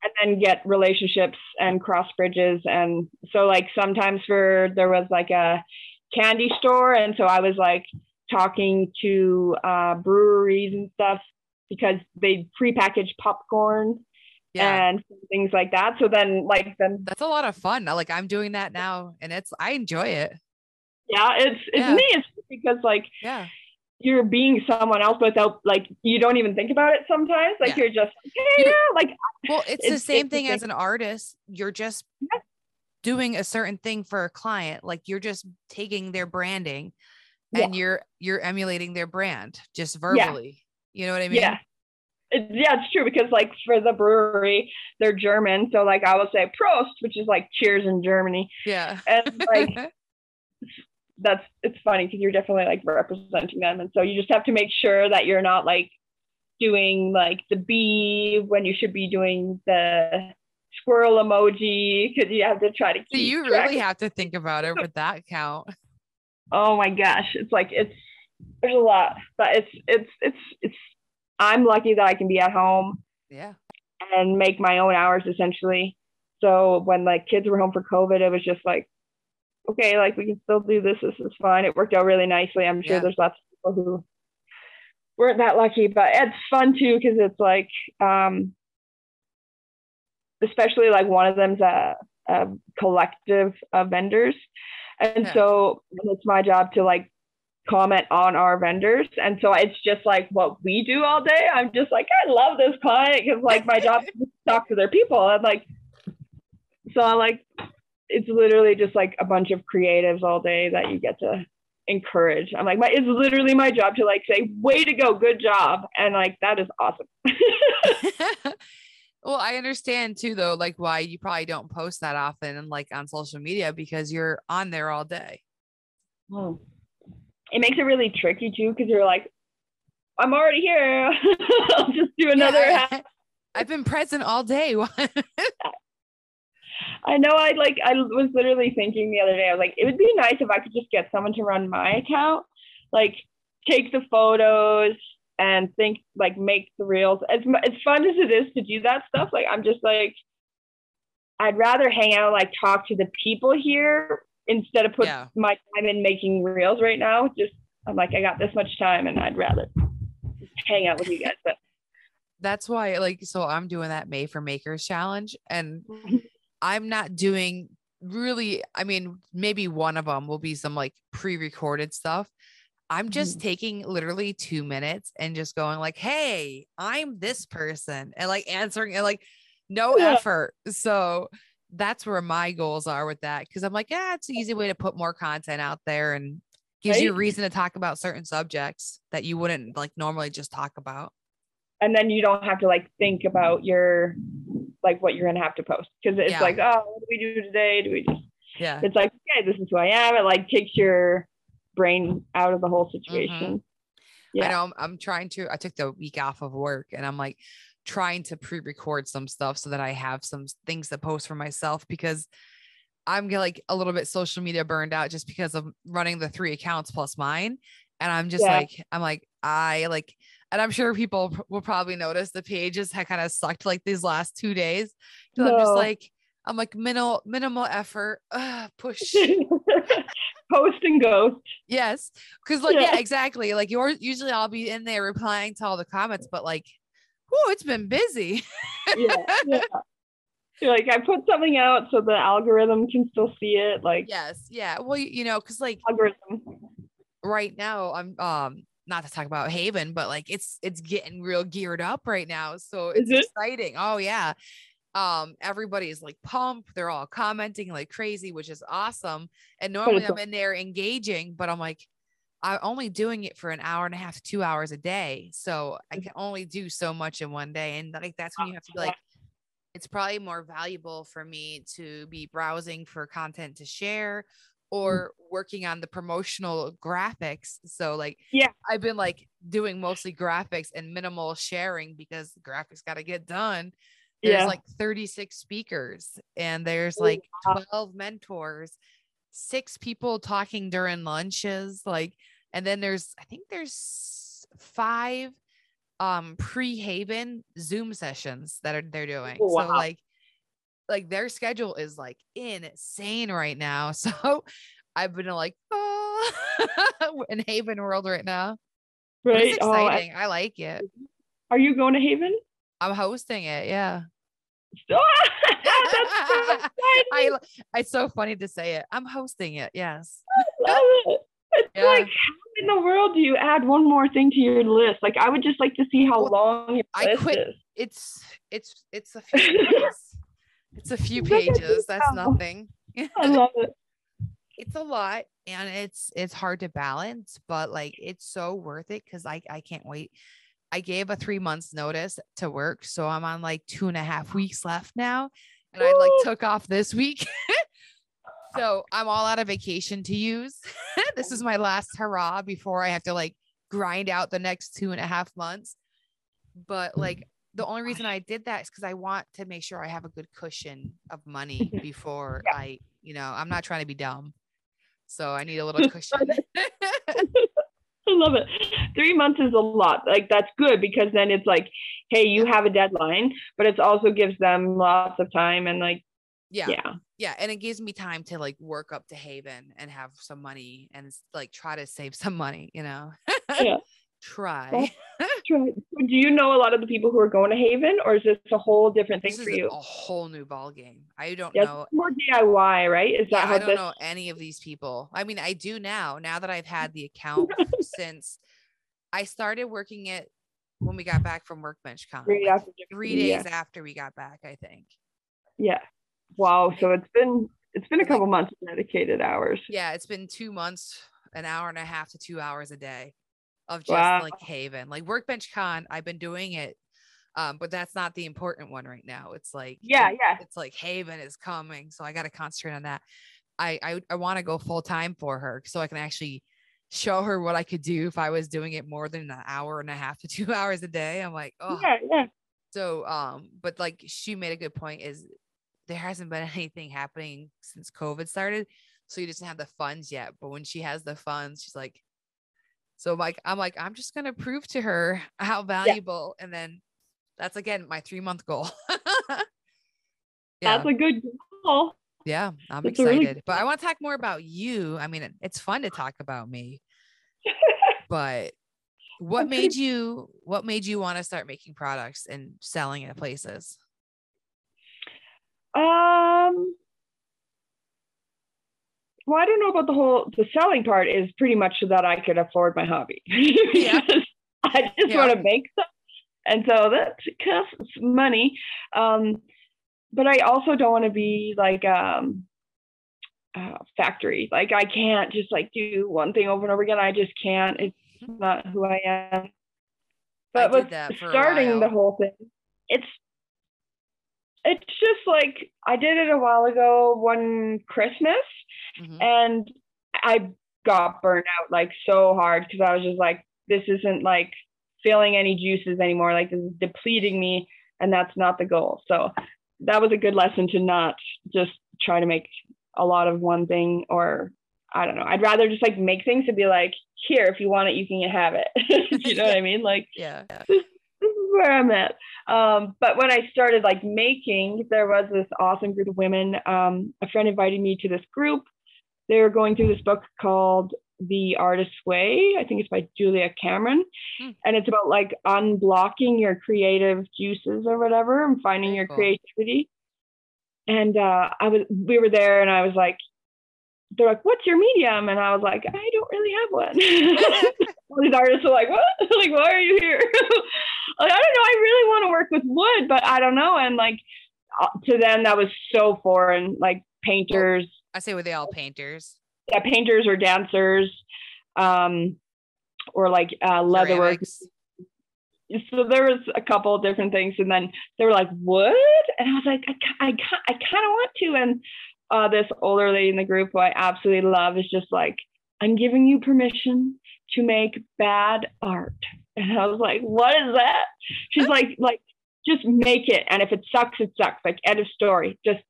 [SPEAKER 3] And then get relationships and cross bridges. And so like sometimes for there was like a candy store. And so I was like talking to uh, breweries and stuff because they prepackaged popcorn
[SPEAKER 2] Yeah.
[SPEAKER 3] and things like that. So then like then
[SPEAKER 2] That's a lot of fun. Like I'm doing that now and it's I enjoy it.
[SPEAKER 3] yeah, it's it's
[SPEAKER 2] Yeah.
[SPEAKER 3] neat It's because like
[SPEAKER 2] Yeah.
[SPEAKER 3] you're being someone else without like you don't even think about it sometimes. Like
[SPEAKER 2] Yeah.
[SPEAKER 3] you're just like, hey, yeah, like
[SPEAKER 2] Well, it's, the
[SPEAKER 3] It's
[SPEAKER 2] same thing as an artist. You're just
[SPEAKER 3] Yeah.
[SPEAKER 2] doing a certain thing for a client. Like you're just taking their branding and you're you're emulating their brand just verbally. You know what I mean?
[SPEAKER 3] yeah. It, yeah, it's true because like for the brewery, they're German. So like I will say Prost, which is like cheers in Germany.
[SPEAKER 2] Yeah.
[SPEAKER 3] And like that's it's funny because you're definitely like representing them. And so you just have to make sure that you're not like doing like the bee when you should be doing the squirrel emoji because you have to try to keep
[SPEAKER 2] so you
[SPEAKER 3] track
[SPEAKER 2] really have to think about it with that count.
[SPEAKER 3] oh my gosh it's like it's there's a lot but it's it's it's it's i'm lucky that i can be at home
[SPEAKER 2] Yeah.
[SPEAKER 3] and make my own hours essentially so when like kids were home for covid it was just like okay like we can still do this this is fine it worked out really nicely i'm sure
[SPEAKER 2] Yeah.
[SPEAKER 3] there's lots of people who weren't that lucky but it's fun too because it's like um especially like one of them's a, a collective of vendors and
[SPEAKER 2] Yeah.
[SPEAKER 3] so it's my job to like comment on our vendors. And so it's just like what we do all day. I'm just like i love this client because like my job is to talk to their people. And like so i'm like it's literally just like a bunch of creatives all day that you get to encourage. I'm like my it's literally my job to like say way to go. Good job. And like that is awesome.
[SPEAKER 2] Well, I understand too though, like why you probably don't post that often and like on social media because you're on there all day.
[SPEAKER 3] Oh. It makes it really tricky too because you're like, I'm already here. I'll just do another.
[SPEAKER 2] Yeah,
[SPEAKER 3] half.
[SPEAKER 2] I, have been present all day.
[SPEAKER 3] I know. I like. I was literally thinking the other day. I was like, it would be nice if I could just get someone to run my account, like take the photos and think like make the reels. As as fun as it is to do that stuff, like I'm just like, I'd rather hang out, like talk to the people here instead of put
[SPEAKER 2] Yeah.
[SPEAKER 3] my time in making reels right now. Just I'm like, I got this much time, and I'd rather just hang out with you guys. But
[SPEAKER 2] That's why, like, so I'm doing that May for Makers challenge, and mm-hmm. I'm not doing really. I mean, maybe one of them will be some like pre-recorded stuff. I'm just mm-hmm. taking literally two minutes and just going like, "Hey, I'm this person," and like answering and like no
[SPEAKER 3] Yeah.
[SPEAKER 2] effort. So that's where my goals are with that because I'm like, yeah, it's an easy way to put more content out there and gives you a reason to talk about certain subjects that you wouldn't like normally just talk about.
[SPEAKER 3] and then you don't have to like think about your like what you're gonna have to post because it's
[SPEAKER 2] Yeah.
[SPEAKER 3] like, oh, what do we do today? Do we just?
[SPEAKER 2] Yeah.
[SPEAKER 3] It's like, okay, this is who I am. It like takes your brain out of the whole mm-hmm. situation. Yeah.
[SPEAKER 2] I know I'm, I'm trying to, I took the week off of work and I'm like trying to pre record some stuff so that I have some things to post for myself because I'm like a little bit social media burned out just because of running the three accounts plus mine. And I'm just
[SPEAKER 3] Yeah.
[SPEAKER 2] like, I'm like, I like, and I'm sure people will probably notice the pages had kind of sucked like these last two days. 'Cause I'm just like, I'm like minimal, minimal effort, uh, push.
[SPEAKER 3] Post and ghost.
[SPEAKER 2] Yes. Cause like, yeah.
[SPEAKER 3] Yeah.
[SPEAKER 2] exactly. Like yours, usually I'll be in there replying to all the comments, but like, whoo, it's been busy.
[SPEAKER 3] Yeah. yeah. Like I put something out so the algorithm can still see it. Like
[SPEAKER 2] yes. Yeah. Well, you, know, cause like
[SPEAKER 3] algorithm.
[SPEAKER 2] right now I'm, um, not to talk about Haven, but like it's, it's getting real geared up right now. So it's
[SPEAKER 3] it?
[SPEAKER 2] exciting. Oh yeah. Um, everybody's like pumped. They're all commenting like crazy, which is awesome. And normally I'm in there engaging, but I'm like, I'm only doing it for an hour and a half to two hours a day. So I mm-hmm. can only do so much in one day. And like that's when uh, you have to be like, it's probably more valuable for me to be browsing for content to share mm. or working on the promotional graphics. So like
[SPEAKER 3] Yeah.
[SPEAKER 2] I've been like doing mostly graphics and minimal sharing because the graphics got to get done. There's
[SPEAKER 3] Yeah.
[SPEAKER 2] like 36 speakers and there's
[SPEAKER 3] Oh,
[SPEAKER 2] like 12 mentors, six people talking during lunches, like and then there's I think there's five um pre-haven Zoom sessions that are they're doing.
[SPEAKER 3] Oh,
[SPEAKER 2] So like like their schedule is like insane right now. So I've been like, oh, in Haven world right now.
[SPEAKER 3] Right.
[SPEAKER 2] it's
[SPEAKER 3] Oh, I-
[SPEAKER 2] exciting. I like it.
[SPEAKER 3] are you going to Haven?
[SPEAKER 2] I'm hosting it. Yeah.
[SPEAKER 3] That's so exciting.
[SPEAKER 2] I, it's so funny to say it. I'm hosting it. Yes.
[SPEAKER 3] I love it. It's
[SPEAKER 2] Yeah.
[SPEAKER 3] like, how in the world do you add one more thing to your list? Like, I would just like to see how
[SPEAKER 2] Well,
[SPEAKER 3] long your
[SPEAKER 2] I
[SPEAKER 3] list
[SPEAKER 2] quit-
[SPEAKER 3] is.
[SPEAKER 2] It's it's it's a few pages. It's a few pages. That's nothing.
[SPEAKER 3] I love it.
[SPEAKER 2] it's a lot and it's it's hard to balance but like it's so worth it because I, I can't wait i gave a three months notice to work so i'm on like two and a half weeks left now and i like took off this week so i'm all out of vacation to use this is my last hurrah before i have to like grind out the next two and a half months but mm. like the only reason I did that is because I want to make sure I have a good cushion of money before
[SPEAKER 3] Yeah.
[SPEAKER 2] I, you know, I'm not trying to be dumb. So I need a little cushion.
[SPEAKER 3] I love it. Three months is a lot. Like that's good because then it's like, hey, you have a deadline, but it also gives them lots of time and like,
[SPEAKER 2] yeah,
[SPEAKER 3] yeah,
[SPEAKER 2] yeah. And it gives me time to like work up to Haven and have some money and like try to save some money, you know.
[SPEAKER 3] Yeah.
[SPEAKER 2] try.
[SPEAKER 3] Do you know a lot of the people who are going to Haven, or is this a whole different thing for you?
[SPEAKER 2] a whole new ball game. I don't
[SPEAKER 3] Yes,
[SPEAKER 2] know
[SPEAKER 3] more DIY, right? Is
[SPEAKER 2] Yeah,
[SPEAKER 3] that how
[SPEAKER 2] I don't
[SPEAKER 3] this?
[SPEAKER 2] know any of these people. I mean, I do now, now that I've had the account since I started working it when we got back from Workbench Con.
[SPEAKER 3] Right
[SPEAKER 2] like
[SPEAKER 3] after
[SPEAKER 2] three
[SPEAKER 3] yeah.
[SPEAKER 2] days after we got back, I think.
[SPEAKER 3] Yeah. Wow. So it's been it's been a couple months of dedicated hours.
[SPEAKER 2] Yeah, it's been two months, an hour and a half to two hours a day of just
[SPEAKER 3] Wow.
[SPEAKER 2] like Haven. Like Workbench Con, I've been doing it. Um, but that's not the important one right now. It's like
[SPEAKER 3] Yeah,
[SPEAKER 2] it-
[SPEAKER 3] yeah.
[SPEAKER 2] it's like Haven is coming, so I got to concentrate on that. I I, I want to go full time for her so I can actually show her what I could do if I was doing it more than an hour and a half to two hours a day. I'm like, oh,
[SPEAKER 3] Yeah, yeah.
[SPEAKER 2] so um, but like she made a good point is there hasn't been anything happening since COVID started, so you just don't have the funds yet. But when she has the funds, she's like, so like I'm like I'm just gonna prove to her how valuable, and then that's again my three month goal. yeah,
[SPEAKER 3] That's a good goal.
[SPEAKER 2] yeah, I'm
[SPEAKER 3] that's a really
[SPEAKER 2] excited. but I want to talk more about you. I mean, it's fun to talk about me, but what made you what made you want to start making products and selling at places?
[SPEAKER 3] Um. Well, I don't know about the whole the selling part is pretty much so that I could afford my hobby.
[SPEAKER 2] Yeah.
[SPEAKER 3] I just
[SPEAKER 2] Yeah.
[SPEAKER 3] want to make stuff, and so that costs money. Um, but I also don't want to be like um uh, factory. Like I can't just like do one thing over and over again. I just can't. It's not who I am. But
[SPEAKER 2] did
[SPEAKER 3] with
[SPEAKER 2] that for a
[SPEAKER 3] starting the whole thing, it's it's just like I did it a while ago one Christmas
[SPEAKER 2] Mhm.
[SPEAKER 3] and I got burnt out like so hard because I was just like, this isn't like filling any juices anymore. Like this is depleting me, and that's not the goal. So that was a good lesson to not just try to make a lot of one thing or I don't know. I'd rather just like make things to be like, here, if you want it, you can have it. you know what I mean? Like
[SPEAKER 2] Yeah.
[SPEAKER 3] this is where I'm at. Um, but when I started like making, there was this awesome group of women. Um, a friend invited me to this group. They were going through this book called The Artist's Way. I think it's by Julia Cameron.
[SPEAKER 2] Hmm.
[SPEAKER 3] And it's about like unblocking your creative juices or whatever and finding your
[SPEAKER 2] cool.
[SPEAKER 3] creativity. And uh, I was, we were there, and I was like, they're like, "What's your medium?" And I was like, "I don't really have one." All these artists are like, "What? like, why are you here?" like, I don't know. I really want to work with wood, but I don't know. And like, uh, to them, that was so foreign. Like painters,
[SPEAKER 2] I say were they all painters?
[SPEAKER 3] yeah, painters or dancers, um, or like uh, leatherwork. So there was a couple of different things, and then they were like, "Wood," and I was like, "I, I, I kind of want to," and uh, this older lady in the group who I absolutely love is just like, I'm giving you permission to make bad art. And I was like, what is that? She's like, like, just make it. And if it sucks, it sucks. Like, end of story. Just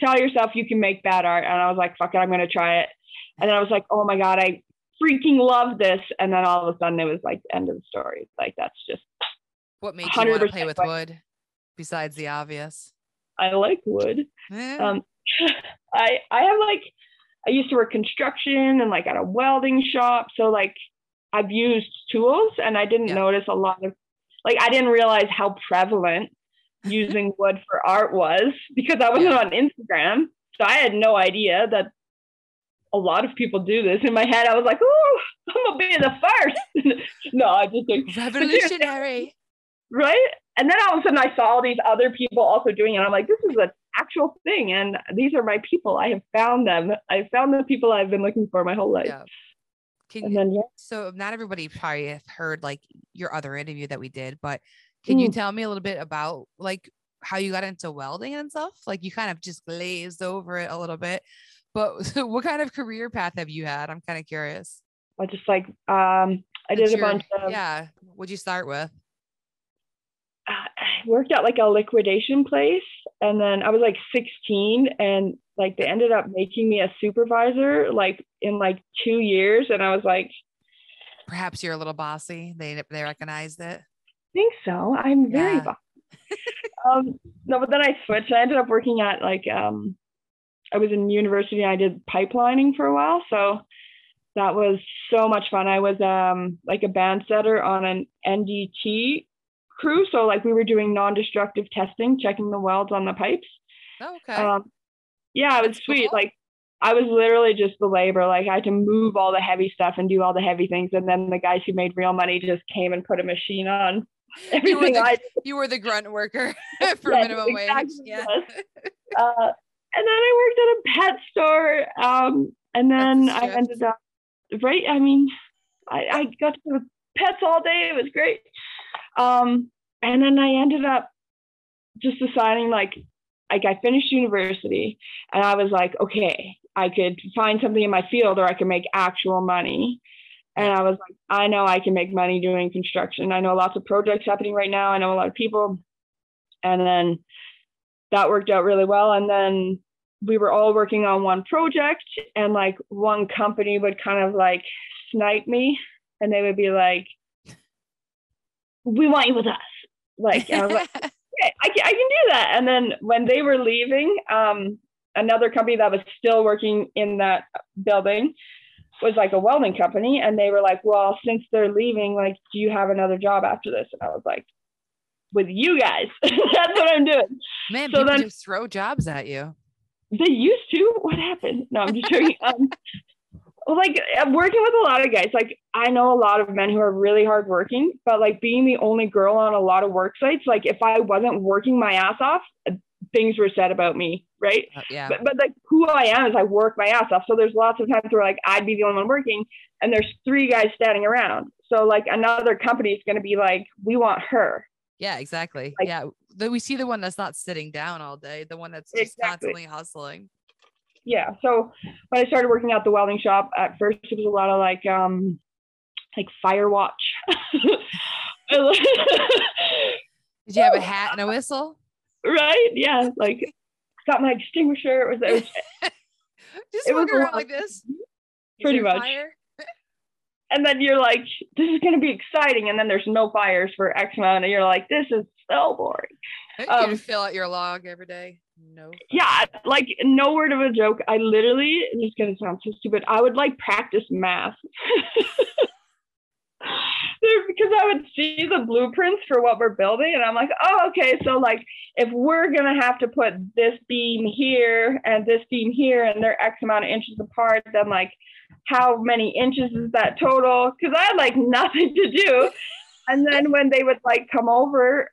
[SPEAKER 3] tell yourself you can make bad art. And I was like, fuck it, I'm going to try it. And then I was like, oh my God, I freaking love this. And then all of a sudden it was like, end of the story. Like, that's just.
[SPEAKER 2] What made you want to play with wood besides the obvious?
[SPEAKER 3] I like wood.
[SPEAKER 2] Eh,
[SPEAKER 3] Um, I I have like I used to work construction and like at a welding shop, so like I've used tools and I didn't
[SPEAKER 2] Yeah.
[SPEAKER 3] notice a lot of like I didn't realize how prevalent using wood for art was because I wasn't
[SPEAKER 2] Yeah.
[SPEAKER 3] on Instagram, so I had no idea that a lot of people do this. In my head, I was like, "Oh, I'm gonna be the first. no, I just like,
[SPEAKER 2] Revolutionary.
[SPEAKER 3] right? And then all of a sudden I saw all these other people also doing it. I'm like, this is an actual thing. And these are my people. I have found them. I found the people I've been looking for my whole life.
[SPEAKER 2] Yeah. Can
[SPEAKER 3] And
[SPEAKER 2] you,
[SPEAKER 3] then, yeah.
[SPEAKER 2] so not everybody probably have heard like your other interview that we did, but can you
[SPEAKER 3] Mm.
[SPEAKER 2] tell me a little bit about like how you got into welding and stuff? Like you kind of just glazed over it a little bit, but what kind of career path have you had? I'm kind of curious.
[SPEAKER 3] I just like, um, I did a bunch of,
[SPEAKER 2] yeah. What'd you start with?
[SPEAKER 3] I worked at like a liquidation place. And then I was like 16 and like they ended up making me a supervisor like in like two years. And I was like,
[SPEAKER 2] Perhaps you're a little bossy. They they recognized it.
[SPEAKER 3] think so. I'm very
[SPEAKER 2] Yeah.
[SPEAKER 3] bu- um no, but then I switched. I ended up working at like um I was in university and I did pipelining for a while. So that was so much fun. I was um like a band setter on an NDT crew. So like we were doing non-destructive testing, checking the welds on the pipes.
[SPEAKER 2] Oh, okay.
[SPEAKER 3] Um yeah, it was sweet. Like I was literally just the labor. Like I had to move all the heavy stuff and do all the heavy things. And then the guys who made real money just came and put a machine on
[SPEAKER 2] You were
[SPEAKER 3] everything
[SPEAKER 2] the-
[SPEAKER 3] I
[SPEAKER 2] you were the grunt worker for
[SPEAKER 3] Yes,
[SPEAKER 2] minimum wage. Yeah.
[SPEAKER 3] uh, and then I worked at a pet store. Um, and then I ended up right. I mean, I, I got to with pets all day. It was great. Um, and then I ended up just deciding like, like I finished university and I was like, okay, I could find something in my field or I could make actual money. And I was like, I know I can make money doing construction. I know lots of projects happening right now. I know a lot of people. And then that worked out really well. And then we were all working on one project, and like one company would kind of like snipe me, and they would be like, "We want you with us." Like, I was like, okay, I can, I can do that. And then when they were leaving, um, another company that was still working in that building was like a welding company, and they were like, "Well, since they're leaving, like, do you have another job after this?" And I was like, "With you guys, that's what I'm doing."
[SPEAKER 2] Man,
[SPEAKER 3] So
[SPEAKER 2] people
[SPEAKER 3] then-
[SPEAKER 2] just throw jobs at you.
[SPEAKER 3] They used to. What happened? No, I'm just joking. um, like working with a lot of guys. Like I know a lot of men who are really hardworking, but like being the only girl on a lot of work sites, like if I wasn't working my ass off, uh, things were said about me, right?
[SPEAKER 2] Uh, yeah.
[SPEAKER 3] But, but like who I am is I work my ass off. So there's lots of times where like I'd be the only one working, and there's three guys standing around. So like another company is going to be like, we want her.
[SPEAKER 2] Yeah, exactly.
[SPEAKER 3] Like-
[SPEAKER 2] yeah. We see the one that's not sitting down all day, the one that's just
[SPEAKER 3] Exactly.
[SPEAKER 2] constantly hustling.
[SPEAKER 3] Yeah so when i started working at the welding shop at first it was a lot of like um like fire watch.
[SPEAKER 2] Did you have a hat and a whistle?
[SPEAKER 3] right yeah like got my extinguisher it was, it was
[SPEAKER 2] just
[SPEAKER 3] It
[SPEAKER 2] walking around like this.
[SPEAKER 3] Pretty much.
[SPEAKER 2] fire?
[SPEAKER 3] and then you're like this is going to be exciting and then there's no fires for x amount and you're like this is so boring
[SPEAKER 2] You
[SPEAKER 3] Um,
[SPEAKER 2] fill out your log every day. No.
[SPEAKER 3] yeah like no word of a joke. I literally this is going to sound so stupid i would like practice math. Because i would see the blueprints for what we're building and i'm like oh okay so like if we're going to have to put this beam here and this beam here and they're x amount of inches apart then like how many inches is that total? Because i had like nothing to do. And then when they would like come over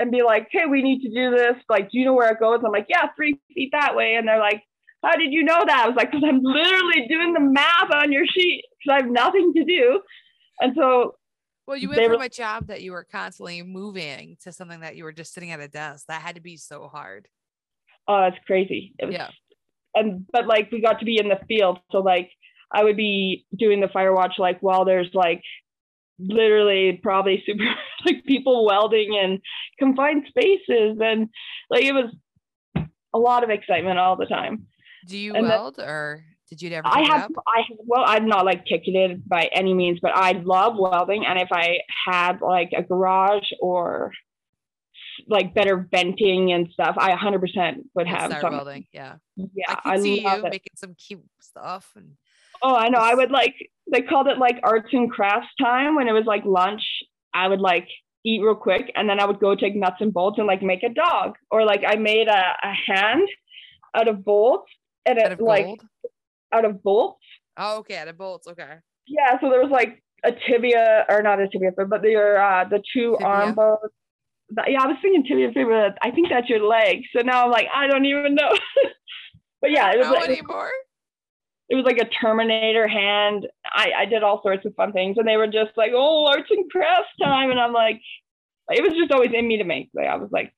[SPEAKER 3] and be like, hey, we need to do this. Like, do you know where it goes? I'm like, yeah, three feet that way. And they're like, how did you know that? I was like, because I'm literally doing the math on your sheet because I have nothing to do. And so,
[SPEAKER 2] Well, you went
[SPEAKER 3] were-
[SPEAKER 2] from a job that you were constantly moving to something that you were just sitting at a desk. That had to be so hard.
[SPEAKER 3] oh, it's crazy. It was,
[SPEAKER 2] Yeah.
[SPEAKER 3] and but like we got to be in the field. So like I would be doing the fire watch like while there's like literally probably super like people welding in confined spaces and like it was a lot of excitement all the time.
[SPEAKER 2] Do you
[SPEAKER 3] And
[SPEAKER 2] weld or did you ever?
[SPEAKER 3] I have. I have, well, I'm not like ticketed by any means, but I love welding. And if I had like a garage or like better venting and stuff, I 100% would have some.
[SPEAKER 2] welding. Yeah,
[SPEAKER 3] Yeah,
[SPEAKER 2] I can see you
[SPEAKER 3] it.
[SPEAKER 2] making some cute stuff and
[SPEAKER 3] Oh, I know. I would like, they called it like arts and crafts time when it was like lunch. I would like eat real quick and then I would go take nuts and bolts and like make a dog. Or like I made a, a hand out of bolts and it
[SPEAKER 2] out of
[SPEAKER 3] like
[SPEAKER 2] gold.
[SPEAKER 3] out of bolts.
[SPEAKER 2] Oh, okay, out of bolts. Okay.
[SPEAKER 3] Yeah, so there was like a tibia or not a tibia, but but your uh the two
[SPEAKER 2] Tibia.
[SPEAKER 3] arm bones. Yeah, I was thinking tibia fibula. I think that's your leg. So now I'm like, I don't even know. but yeah, it was like,
[SPEAKER 2] anymore.
[SPEAKER 3] It was like a Terminator hand. I I did all sorts of fun things, and they were just like, oh, arts and crafts time, and I'm like, it was just always in me to make. Like I was like,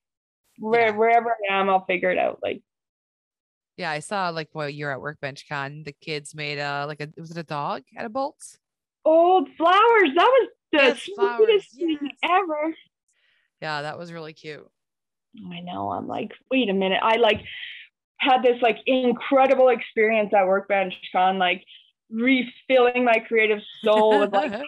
[SPEAKER 3] where
[SPEAKER 2] Yeah.
[SPEAKER 3] wherever I am, I'll figure it out. Like
[SPEAKER 2] Yeah, I saw like while you're at Workbench Con, the kids made a like a was it a dog out of bolts?
[SPEAKER 3] old flowers. That was the
[SPEAKER 2] Yes,
[SPEAKER 3] sweetest thing ever.
[SPEAKER 2] Yeah, that was really cute.
[SPEAKER 3] I know. I'm like, wait a minute. I like had this like incredible experience at Workbench Con, like refilling my creative soul with like tons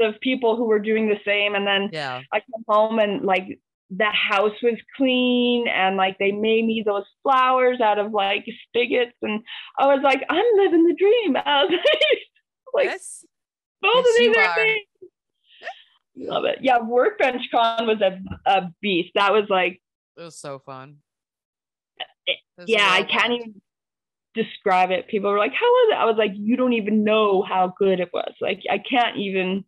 [SPEAKER 3] of people who were doing the same. And then
[SPEAKER 2] yeah.
[SPEAKER 3] I come home and like the house was clean and like they made me those flowers out of like spigots and I was like, I'm living the dream. I was like,
[SPEAKER 2] yes.
[SPEAKER 3] both
[SPEAKER 2] Yes,
[SPEAKER 3] of these are
[SPEAKER 2] are.
[SPEAKER 3] things. Love it. Yeah, Workbench Con was a, a beast. That was like
[SPEAKER 2] It was so fun.
[SPEAKER 3] It-
[SPEAKER 2] It was a
[SPEAKER 3] yeah, I can't even describe it. People were like, "How was it?" I was like, "You don't even know how good it was. Like, I can't even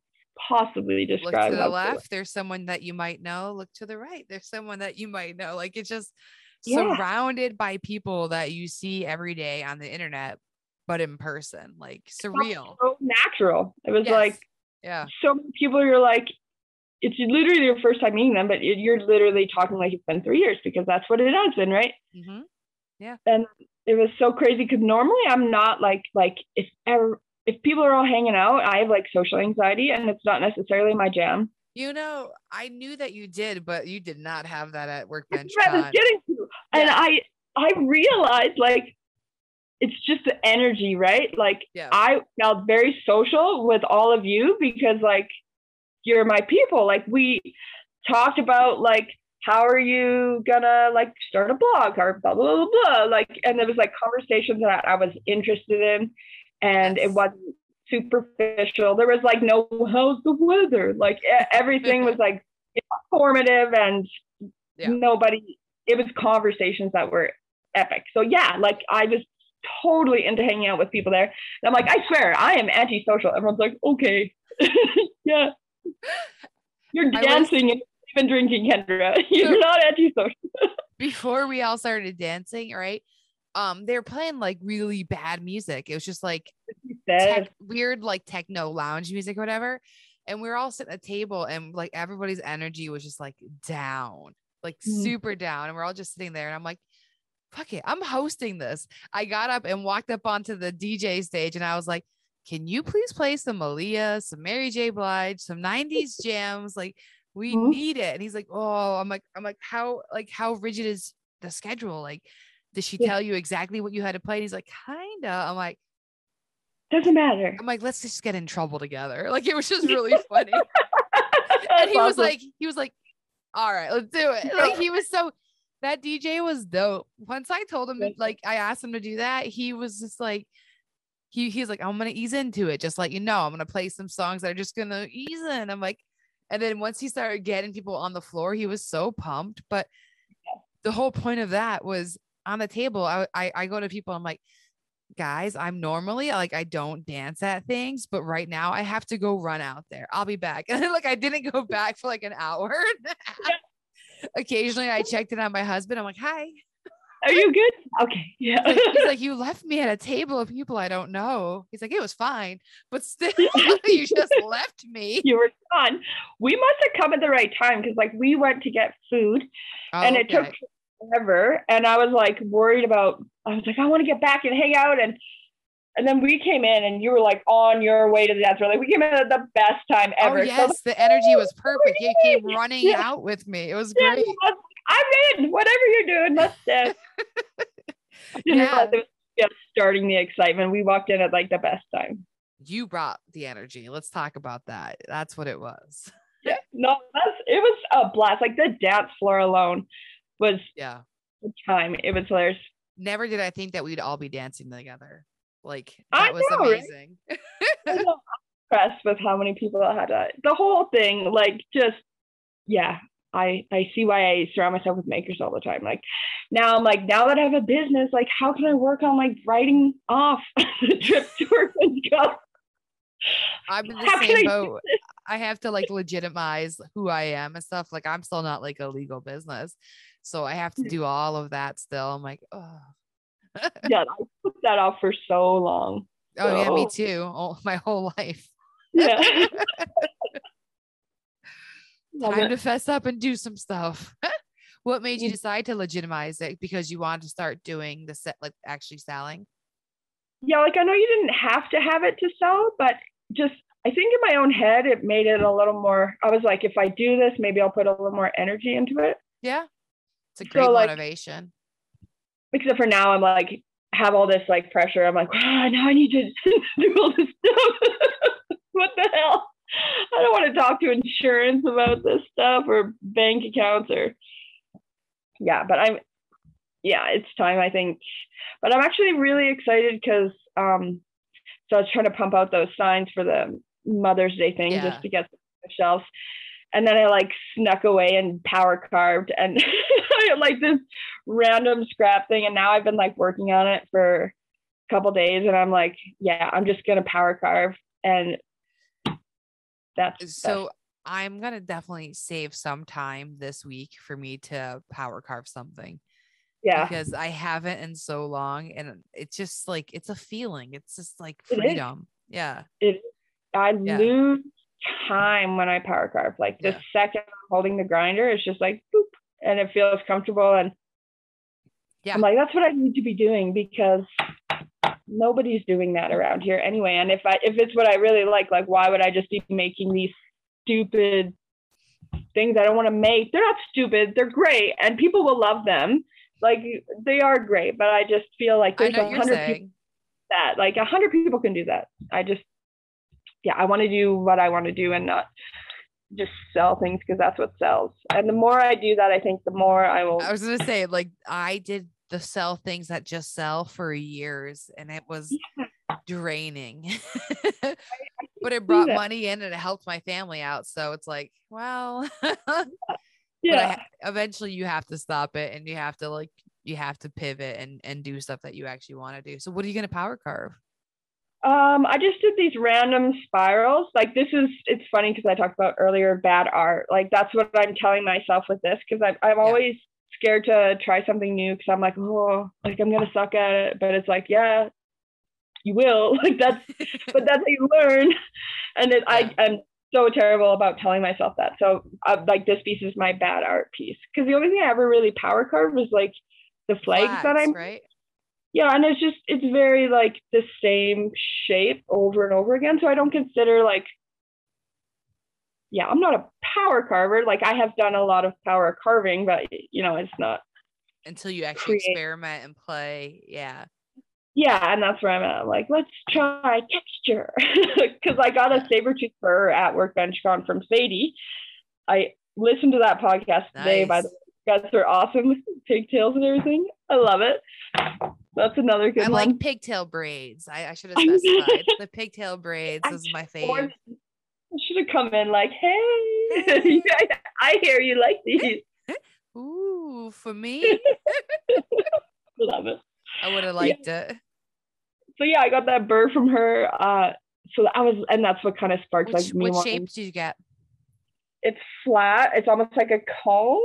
[SPEAKER 3] possibly describe."
[SPEAKER 2] Look to the
[SPEAKER 3] how good it was."
[SPEAKER 2] left, there's someone that you might know. Look to the right, there's someone that you might know. Like it's just
[SPEAKER 3] Yeah.
[SPEAKER 2] surrounded by people that you see every day on the internet, but in person, like surreal.
[SPEAKER 3] So natural. It was
[SPEAKER 2] Yes.
[SPEAKER 3] like
[SPEAKER 2] Yeah.
[SPEAKER 3] so many people. You're like, it's literally your first time meeting them, but you- you're literally talking like it's been three years because that's what it has been, right?
[SPEAKER 2] Mm-hmm. Yeah.
[SPEAKER 3] And it was so crazy because normally I'm not like like if ever if people are all hanging out, I have like social anxiety, and it's not necessarily my jam.
[SPEAKER 2] You know, I knew that you did, but you did not have that at Workbench
[SPEAKER 3] That's what I was getting to. And I I realized like it's just the energy, right? Like
[SPEAKER 2] Yeah.
[SPEAKER 3] I felt very social with all of you because like you're my people. Like we talked about like how are you gonna like start a blog or blah blah blah blah. Like and there was like conversations that I was interested in and it wasn't superficial. There was like no how's the weather? Like everything was like informative and
[SPEAKER 2] Yeah.
[SPEAKER 3] nobody it was conversations that were epic. So yeah, like I was totally into hanging out with people there. And I'm like, I swear, I am antisocial. Everyone's like, okay. yeah. You're
[SPEAKER 2] I was-
[SPEAKER 3] dancing and even drinking, Kendra. You're
[SPEAKER 2] So-
[SPEAKER 3] not antisocial.
[SPEAKER 2] Before we all started dancing, right? Um, they were playing like really bad music. It was just like tech, weird like techno lounge music or whatever. And we were all sitting at a table and like everybody's energy was just like down, like
[SPEAKER 3] Mhm.
[SPEAKER 2] super down. And we're all just sitting there. And I'm like, fuck it, I'm hosting this. I got up and walked up onto the DJ stage and I was like, can you please play some Aaliyah, some Mary J. Blige, some 90s jams? Like, we
[SPEAKER 3] Mhm.
[SPEAKER 2] need it. And he's like, Oh, I'm like, I'm like, how like how rigid is the schedule? Like, did she
[SPEAKER 3] Yeah.
[SPEAKER 2] tell you exactly what you had to play? And he's like, kinda. I'm like,
[SPEAKER 3] doesn't matter.
[SPEAKER 2] I'm like, let's just get in trouble together. Like it was just really funny. and he was like, he was like, all right, let's do it. Like he was so that DJ was dope. Once I told him, like I asked him to do that, he was just like, he he's like, I'm gonna ease into it, just let you know, I'm gonna play some songs that are just gonna ease in. I'm like, and then once he started getting people on the floor, he was so pumped. But the whole point of that was on the table. I I, I go to people, I'm like, guys, I'm normally like I don't dance at things, but right now I have to go run out there. I'll be back. And then, like I didn't go back for like an hour. and a half. Occasionally I checked in on my husband. I'm like, hi.
[SPEAKER 3] Are you good? Okay. Yeah.
[SPEAKER 2] Like, he's like, you left me at a table of people I don't know. He's like, it was fine, but still, you just left me.
[SPEAKER 3] you were gone. We must have come at the right time because like we went to get food
[SPEAKER 2] Oh,
[SPEAKER 3] and it took forever. And I was like worried about, I was like, I want to get back and hang out. And and then we came in and you were like on your way to the dance floor. Like we came in at the best time
[SPEAKER 2] Oh
[SPEAKER 3] ever. So
[SPEAKER 2] yes, the energy was perfect. You came running
[SPEAKER 3] Yeah.
[SPEAKER 2] out with me. It was
[SPEAKER 3] Yeah,
[SPEAKER 2] great.
[SPEAKER 3] I was like, I'm in. Whatever you're doing, let's dance.
[SPEAKER 2] Yeah.
[SPEAKER 3] realize it was just starting the excitement. We walked in at like the best time.
[SPEAKER 2] You brought the energy. Let's talk about that. That's what it was.
[SPEAKER 3] Yeah. No, that's it was a blast. Like the dance floor alone was
[SPEAKER 2] Yeah.
[SPEAKER 3] the time. It was hilarious.
[SPEAKER 2] Never did I think that we'd all be dancing together. Like
[SPEAKER 3] I
[SPEAKER 2] that was
[SPEAKER 3] know, right?
[SPEAKER 2] amazing.
[SPEAKER 3] I'm so impressed with how many people had the whole thing. Like just yeah. I, I see why I surround myself with makers all the time. Like now I'm like, now that I have a business, like how can I work on like writing off the trip to work and go?
[SPEAKER 2] I'm in the
[SPEAKER 3] How
[SPEAKER 2] same
[SPEAKER 3] I
[SPEAKER 2] boat. I have to like legitimize who I am and stuff. Like I'm still not like a legal business. So I have to hmm. do all of that still. I'm like, oh,
[SPEAKER 3] yeah, I put that off for so long.
[SPEAKER 2] oh yeah, me too. All, my whole life.
[SPEAKER 3] Yeah.
[SPEAKER 2] Time to fess up and do some stuff. what made you
[SPEAKER 3] Mm.
[SPEAKER 2] decide to legitimize it? Because you wanted to start doing the set, like actually selling.
[SPEAKER 3] yeah, like I know you didn't have to have it to sell, but just I think in my own head it made it a little more. I was like, if I do this, maybe I'll put a little more energy into it.
[SPEAKER 2] Yeah, it's a
[SPEAKER 3] So,
[SPEAKER 2] great
[SPEAKER 3] like-
[SPEAKER 2] motivation.
[SPEAKER 3] Except for now, I'm like have all this like pressure. I'm like, ah, now I need to do all this stuff. what the hell? I don't want to talk to insurance about this stuff or bank accounts or yeah, but I'm yeah, it's time I think. But I'm actually really excited because um so I was trying to pump out those signs for the Mother's Day thing
[SPEAKER 2] Yeah.
[SPEAKER 3] just to get the shelves. And then I like snuck away and power carved and like this random scrap thing. And now I've been like working on it for a couple days and I'm like, yeah, I'm just gonna power carve and that's
[SPEAKER 2] So I'm gonna definitely save some time this week for me to power carve something.
[SPEAKER 3] yeah.
[SPEAKER 2] because I haven't in so long, and it's just like it's a feeling. It's just like
[SPEAKER 3] It
[SPEAKER 2] freedom. Yeah, It
[SPEAKER 3] I
[SPEAKER 2] Yeah.
[SPEAKER 3] lose time when I power carve. Like the
[SPEAKER 2] Yeah.
[SPEAKER 3] second I'm holding the grinder, it's just like boop, and it feels comfortable. And
[SPEAKER 2] Yeah.
[SPEAKER 3] I'm like, that's what I need to be doing because nobody's doing that around here anyway. And if I if it's what I really like, like why would I just be making these stupid things I don't want to make? They're not stupid. They're great, and people will love them. Like they are great, but I just feel like there's a hundred people that like a hundred people can do that i just yeah i want to do what i want to do and not just sell things because that's what sells and the more i do that i think the more i will
[SPEAKER 2] I was gonna say like I did the sell things that just sell for years, and it was draining. but it brought money in and it helped my family out. So it's like, well, but I
[SPEAKER 3] yeah
[SPEAKER 2] eventually you have to stop it and you have to like you have to pivot and and do stuff that you actually want to do. So what are you gonna power carve?
[SPEAKER 3] Um i just did these random spirals like this is it's funny because i talked about earlier bad art like that's what i'm telling myself with this because i'm, I'm
[SPEAKER 2] Yeah.
[SPEAKER 3] always scared to try something new because i'm like oh like i'm gonna suck at it but it's like yeah you will like that's but that's how you learn. And it,
[SPEAKER 2] Yeah.
[SPEAKER 3] I, I'm so terrible about telling myself that. So, uh, like, this piece is my bad art piece because the only thing I ever really power carved was like the flags that I'm,
[SPEAKER 2] right.
[SPEAKER 3] Yeah, and it's just, it's very like the same shape over and over again. So, I don't consider like, yeah, I'm not a power carver. Like, I have done a lot of power carving, but you know, it's not
[SPEAKER 2] Until you actually
[SPEAKER 3] create-
[SPEAKER 2] experiment and play. Yeah.
[SPEAKER 3] yeah, and that's where I'm at. I'm like, let's try texture. Because I got a saber tooth burr at Workbench Con from Sadie. I listened to that podcast today, by the
[SPEAKER 2] Nice.
[SPEAKER 3] way. Guys are awesome pigtails and everything. I love it. That's another good
[SPEAKER 2] I
[SPEAKER 3] one.
[SPEAKER 2] like pigtail braids. I, I should have specified the pigtail braids
[SPEAKER 3] I
[SPEAKER 2] is my favorite.
[SPEAKER 3] I should have come in like, hey,
[SPEAKER 2] Hey.
[SPEAKER 3] I hear you like these.
[SPEAKER 2] Ooh, for me,
[SPEAKER 3] love it.
[SPEAKER 2] I would have liked it.
[SPEAKER 3] So yeah, I got that burr from her. Uh, so I was, and that's what kind of sparked
[SPEAKER 2] Which,
[SPEAKER 3] like me
[SPEAKER 2] what
[SPEAKER 3] wanting-
[SPEAKER 2] shape did you get?
[SPEAKER 3] It's flat. It's almost like a cone.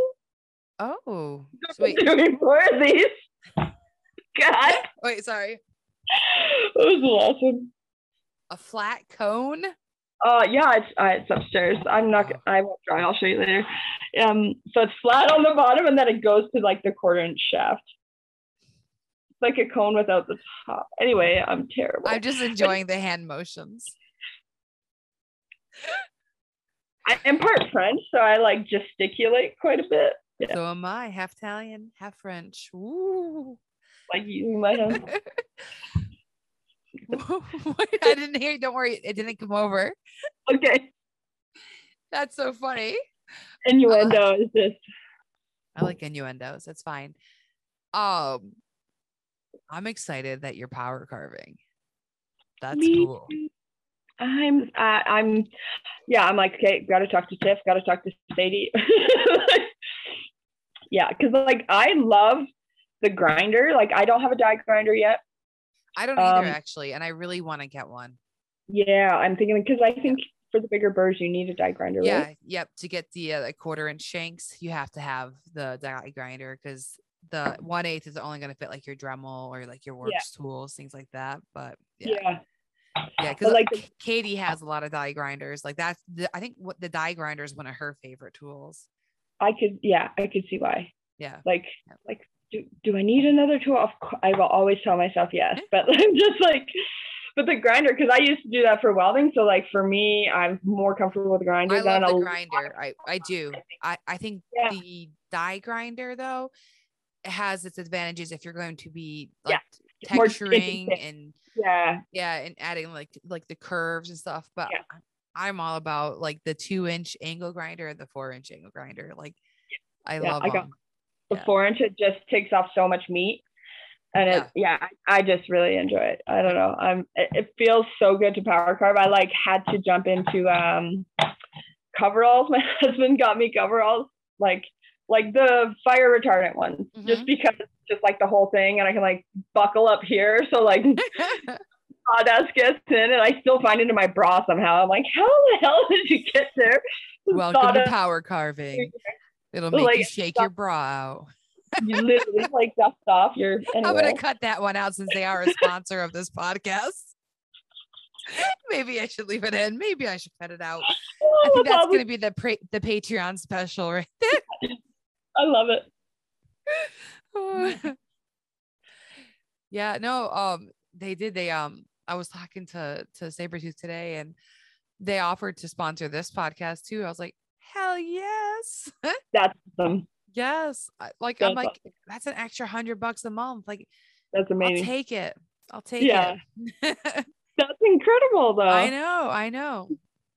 [SPEAKER 2] Oh, sweet.
[SPEAKER 3] doing more of these. God,
[SPEAKER 2] Wait, sorry.
[SPEAKER 3] it was awesome.
[SPEAKER 2] A flat cone?
[SPEAKER 3] Uh, yeah, it's uh, it's upstairs. I'm not. I won't try. I'll show you later. Um, so it's flat on the bottom, and then it goes to like the quarter inch shaft. It's like a cone without the top. Anyway, I'm terrible.
[SPEAKER 2] I'm just enjoying the hand motions.
[SPEAKER 3] I am part French, so I like gesticulate quite a bit. Yeah.
[SPEAKER 2] So am I, half Italian, half French. Ooh.
[SPEAKER 3] Like using my hands.
[SPEAKER 2] I didn't hear. Don't worry, it didn't come over.
[SPEAKER 3] Okay.
[SPEAKER 2] That's so funny.
[SPEAKER 3] Innuendo is just
[SPEAKER 2] I like innuendos. That's fine. Um, I'm excited that you're power carving. That's
[SPEAKER 3] Me
[SPEAKER 2] cool.
[SPEAKER 3] too. I'm uh, I'm yeah, I'm like, okay, gotta talk to Tiff, gotta talk to Sadie. yeah, because like I love the grinder. Like I don't have a die grinder yet.
[SPEAKER 2] I don't either
[SPEAKER 3] Um,
[SPEAKER 2] actually, and I really want to get one.
[SPEAKER 3] Yeah, I'm thinking because I think for the bigger burrs you need a die grinder,
[SPEAKER 2] Yeah,
[SPEAKER 3] right?
[SPEAKER 2] yep. To get the uh, quarter inch shanks, you have to have the die grinder because the one eighth is only going to fit like your Dremel or like your works tools, things like that. But yeah,
[SPEAKER 3] Yeah.
[SPEAKER 2] yeah, because
[SPEAKER 3] like,
[SPEAKER 2] like Katie has a lot of die grinders. Like that's the, I think what the die grinder is one of her favorite tools.
[SPEAKER 3] I could yeah, I could see why.
[SPEAKER 2] Yeah,
[SPEAKER 3] Like
[SPEAKER 2] Yep.
[SPEAKER 3] like do, do I need another tool? Of course, I will always tell myself yes, but I'm just like but the grinder because I used to do that for welding. So like for me, I'm more comfortable with the grinder
[SPEAKER 2] I
[SPEAKER 3] than
[SPEAKER 2] love
[SPEAKER 3] a
[SPEAKER 2] the grinder. I I do. I I think
[SPEAKER 3] Yeah.
[SPEAKER 2] the die grinder though has its advantages if you're going to be
[SPEAKER 3] Yeah,
[SPEAKER 2] like
[SPEAKER 3] more
[SPEAKER 2] texturing and
[SPEAKER 3] yeah.
[SPEAKER 2] yeah and adding like like the curves and stuff but
[SPEAKER 3] Yeah.
[SPEAKER 2] I'm all about like the two inch angle grinder and the four inch angle grinder like i
[SPEAKER 3] Yeah,
[SPEAKER 2] love
[SPEAKER 3] I got-
[SPEAKER 2] them
[SPEAKER 3] the
[SPEAKER 2] Yeah.
[SPEAKER 3] four inch it just takes off so much meat. And it yeah. I, I just really enjoy it. I don't know. I'm it, it feels so good to power carve. I like had to jump into um coveralls. My husband got me coveralls like like the fire retardant ones just
[SPEAKER 2] Mhm.
[SPEAKER 3] because just like the whole thing and i can like buckle up here. So like sawdust gets in and i still find it in my bra somehow. I'm like how the hell did you get there?
[SPEAKER 2] Welcome to power carving it'll make you shake your bra out
[SPEAKER 3] you literally like dust off your
[SPEAKER 2] i'm gonna cut that one out since they are a sponsor of this podcast maybe i should leave it in maybe i should cut it out i
[SPEAKER 3] Oh,
[SPEAKER 2] think that's gonna be the pre- the patreon special right there
[SPEAKER 3] I love it.
[SPEAKER 2] yeah, no, um, they did. They um, I was talking to to Saburrtooth today, and they offered to sponsor this podcast too. I was like, hell yes,
[SPEAKER 3] That's awesome.
[SPEAKER 2] yes. Like I'm
[SPEAKER 3] That's
[SPEAKER 2] like, that's an extra hundred bucks a month. Like
[SPEAKER 3] That's amazing.
[SPEAKER 2] I'll take it. I'll take
[SPEAKER 3] Yeah.
[SPEAKER 2] it.
[SPEAKER 3] That's incredible, though.
[SPEAKER 2] I know, I know.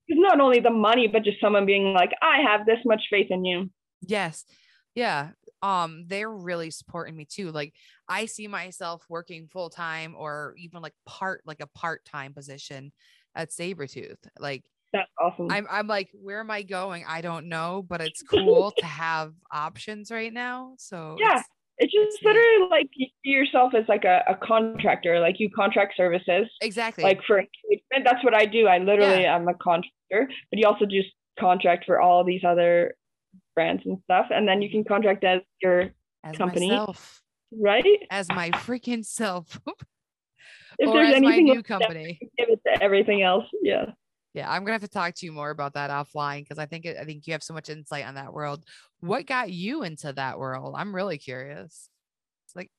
[SPEAKER 3] It's not only the money, but just someone being like, "I have this much faith in you."
[SPEAKER 2] Yes. Yeah. Um, they're really supporting me too. Like I see myself working full time or even like part like a part-time position at Saburrtooth. Like
[SPEAKER 3] That's awesome.
[SPEAKER 2] I'm I'm like, where am I going? I don't know, but it's cool to have options right now. So
[SPEAKER 3] Yeah.
[SPEAKER 2] it's-
[SPEAKER 3] it's just literally like you see yourself as like a, a contractor, like you contract services,
[SPEAKER 2] exactly.
[SPEAKER 3] like for engagement. That's what I do. I literally am a contractor, but you also just contract for all these other brands and stuff, and then you can contract as your
[SPEAKER 2] as
[SPEAKER 3] company.
[SPEAKER 2] myself,
[SPEAKER 3] right.
[SPEAKER 2] as my freaking self,
[SPEAKER 3] If
[SPEAKER 2] or
[SPEAKER 3] there's
[SPEAKER 2] as my
[SPEAKER 3] anything
[SPEAKER 2] new company.
[SPEAKER 3] give it to everything else. Yeah.
[SPEAKER 2] Yeah, I'm gonna have to talk to you more about that offline because I think it, I think you have so much insight on that world. What got you into that world? I'm really curious. Like,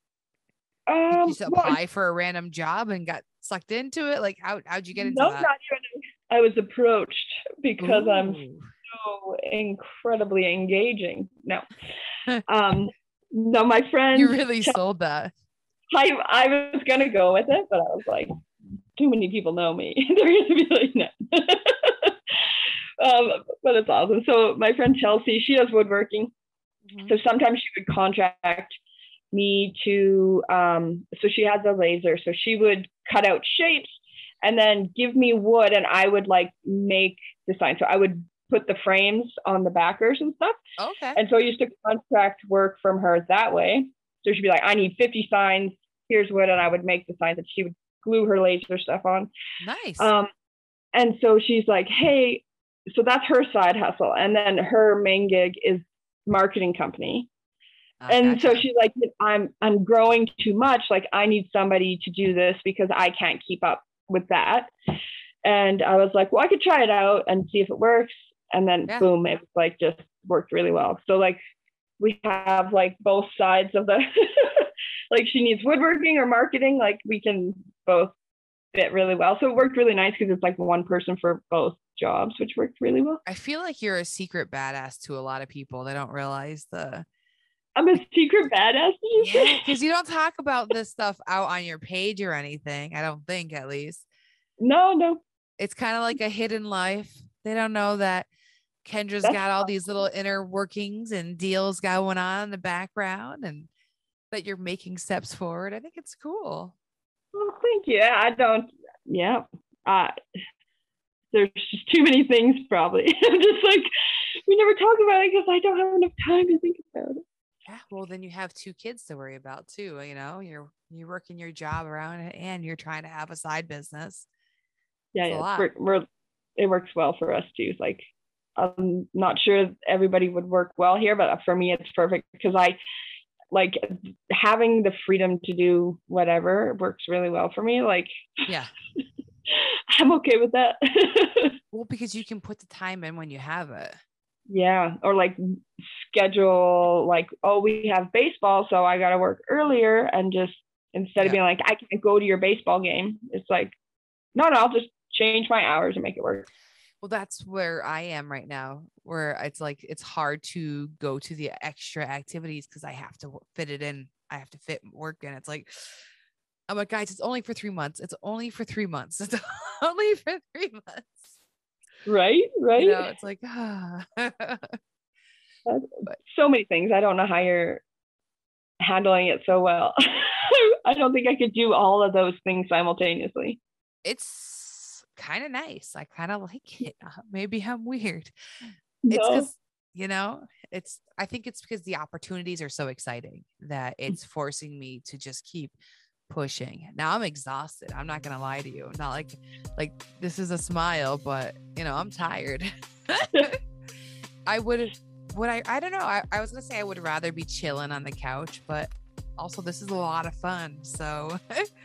[SPEAKER 2] did
[SPEAKER 3] Um,
[SPEAKER 2] you just
[SPEAKER 3] well,
[SPEAKER 2] apply for a random job and got sucked into it? Like, how how'd you get into
[SPEAKER 3] no,
[SPEAKER 2] that?
[SPEAKER 3] not even. I was approached because I'm so incredibly engaging. No. um no, my friend
[SPEAKER 2] you really sold that.
[SPEAKER 3] I, I was gonna go with it, but I was like, too many people know me. They're gonna be like, no. um, but it's awesome. So my friend Chelsea, she does woodworking.
[SPEAKER 2] Mhm.
[SPEAKER 3] So sometimes she would contract me to um so she has a laser. So she would cut out shapes and then give me wood and I would like make the sign. So I would put the frames on the backers and stuff.
[SPEAKER 2] Okay.
[SPEAKER 3] And so I used to contract work from her that way. So she'd be like, I need 50 signs, here's wood, and I would make the signs and she would glue her laser stuff on.
[SPEAKER 2] Nice.
[SPEAKER 3] Um, and so she's like, hey, so that's her side hustle. And then her main gig is marketing company.
[SPEAKER 2] I
[SPEAKER 3] and so she's like, I'm I'm growing too much. Like I need somebody to do this because I can't keep up with that. And I was like, well, I could try it out and see if it works. And then
[SPEAKER 2] Yeah.
[SPEAKER 3] boom, it like just worked really well. So like we have like both sides of the like she needs woodworking or marketing, like we can both fit really well. So it worked really nice because it's like one person for both jobs, which worked really well.
[SPEAKER 2] I feel like you're a secret badass to a lot of people. They don't realize the
[SPEAKER 3] I'm a secret badass.
[SPEAKER 2] Yeah, because you don't talk about this stuff out on your page or anything. I don't think, at least.
[SPEAKER 3] No, no.
[SPEAKER 2] It's kind of like a hidden life. They don't know that Kendra's
[SPEAKER 3] That's
[SPEAKER 2] got all these little inner workings and deals going on in the background, and that you're making steps forward. I think it's cool.
[SPEAKER 3] Well, thank you. I don't. Yeah. Uh, there's just too many things, probably. I'm just like, we never talk about it because I don't have enough time to think about it.
[SPEAKER 2] Yeah. Well, then you have two kids to worry about too. You know, you're you're working your job around it, and you're trying to have a side business.
[SPEAKER 3] Yeah, yeah. We're, we're, it works well for us too. It's Like, I'm not sure everybody would work well here, but for me, it's perfect because I like having the freedom to do whatever works really well for me. Like,
[SPEAKER 2] Yeah.
[SPEAKER 3] I'm okay with that.
[SPEAKER 2] Well, because you can put the time in when you have it.
[SPEAKER 3] yeah or like schedule like oh we have baseball so i gotta work earlier and just instead
[SPEAKER 2] Yeah.
[SPEAKER 3] of being like i can't go to your baseball game it's like no no i'll just change my hours and make it work
[SPEAKER 2] Well, that's where I am right now, where it's like it's hard to go to the extra activities because I have to fit it in. I have to fit work in. It's like, I'm like, guys, it's only for three months. It's only for three months. It's only for three months.
[SPEAKER 3] right right
[SPEAKER 2] You know, it's like, ah.
[SPEAKER 3] so many things i don't know how you're handling it so well i don't think i could do all of those things simultaneously
[SPEAKER 2] it's kind of nice. I kind of like it. Uh, Maybe I'm weird. It's
[SPEAKER 3] No.
[SPEAKER 2] because, you know, it's, I think it's because the opportunities are so exciting that
[SPEAKER 3] Mm.
[SPEAKER 2] it's forcing me to just keep pushing. Now I'm exhausted. I'm not going to lie to you. Not like, like this is a smile, but you know, I'm tired. I would, would I, I don't know. I, I was going to say I would rather be chilling on the couch, but also this is a lot of fun. So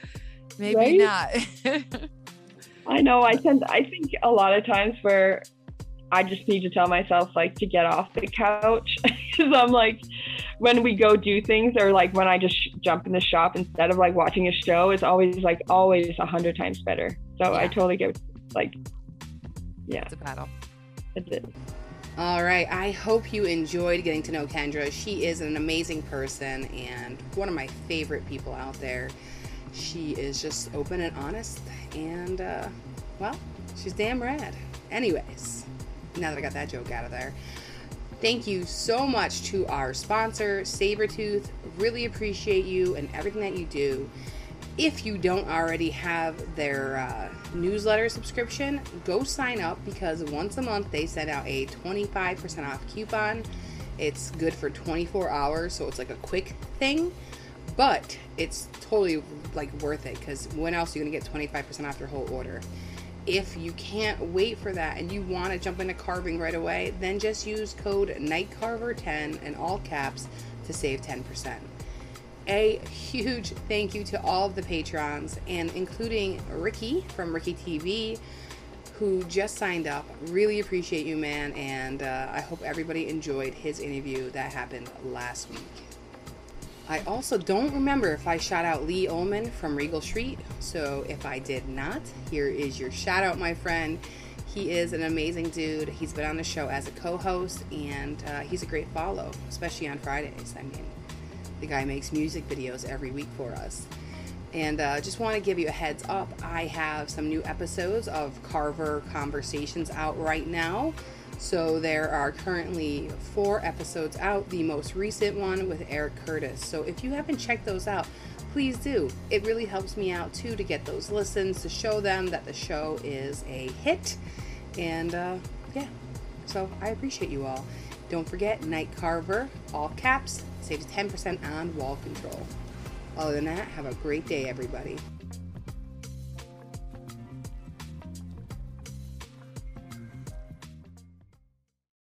[SPEAKER 2] maybe
[SPEAKER 3] Right?
[SPEAKER 2] not.
[SPEAKER 3] I know. I tend. I think a lot of times where I just need to tell myself like to get off the couch because I'm like, when we go do things or like when I just sh- jump in the shop instead of like watching a show, it's always like always a hundred times better. So I totally get like, yeah,
[SPEAKER 2] it's a battle.
[SPEAKER 3] that's it.
[SPEAKER 1] All right. I hope you enjoyed getting to know Kendra. She is an amazing person and one of my favorite people out there. She is just open and honest, and uh, well, she's damn rad. Anyways, now that I got that joke out of there, thank you so much to our sponsor, Saburrtooth. Really appreciate you and everything that you do. If you don't already have their uh, newsletter subscription, go sign up because once a month they send out a 25% off coupon. It's good for 24 hours, so it's like a quick thing, but it's totally like worth it because when else are you gonna get 25% off your whole order? If you can't wait for that and you want to jump into carving right away, then just use code NIGHTCARVER10 in all caps to save 10% a huge thank you to all of the patrons and including ricky from ricky tv who just signed up. Really appreciate you man and uh, i hope everybody enjoyed his interview that happened last week i also don't remember if i shout out lee ullman from regal street so if i did not here is your shout out my friend he is an amazing dude he's been on the show as a co-host and uh, he's a great follow especially on fridays i mean the guy makes music videos every week for us. And uh, just want to give you a heads up I have some new episodes of Carver Conversations out right now. So there are currently four episodes out, the most recent one with Eric Curtis. So if you haven't checked those out, please do. It really helps me out too to get those listens to show them that the show is a hit. And uh, yeah, so I appreciate you all. Don't forget Night Carver, all caps, saves 10% on wall control. Other than that, have a great day, everybody.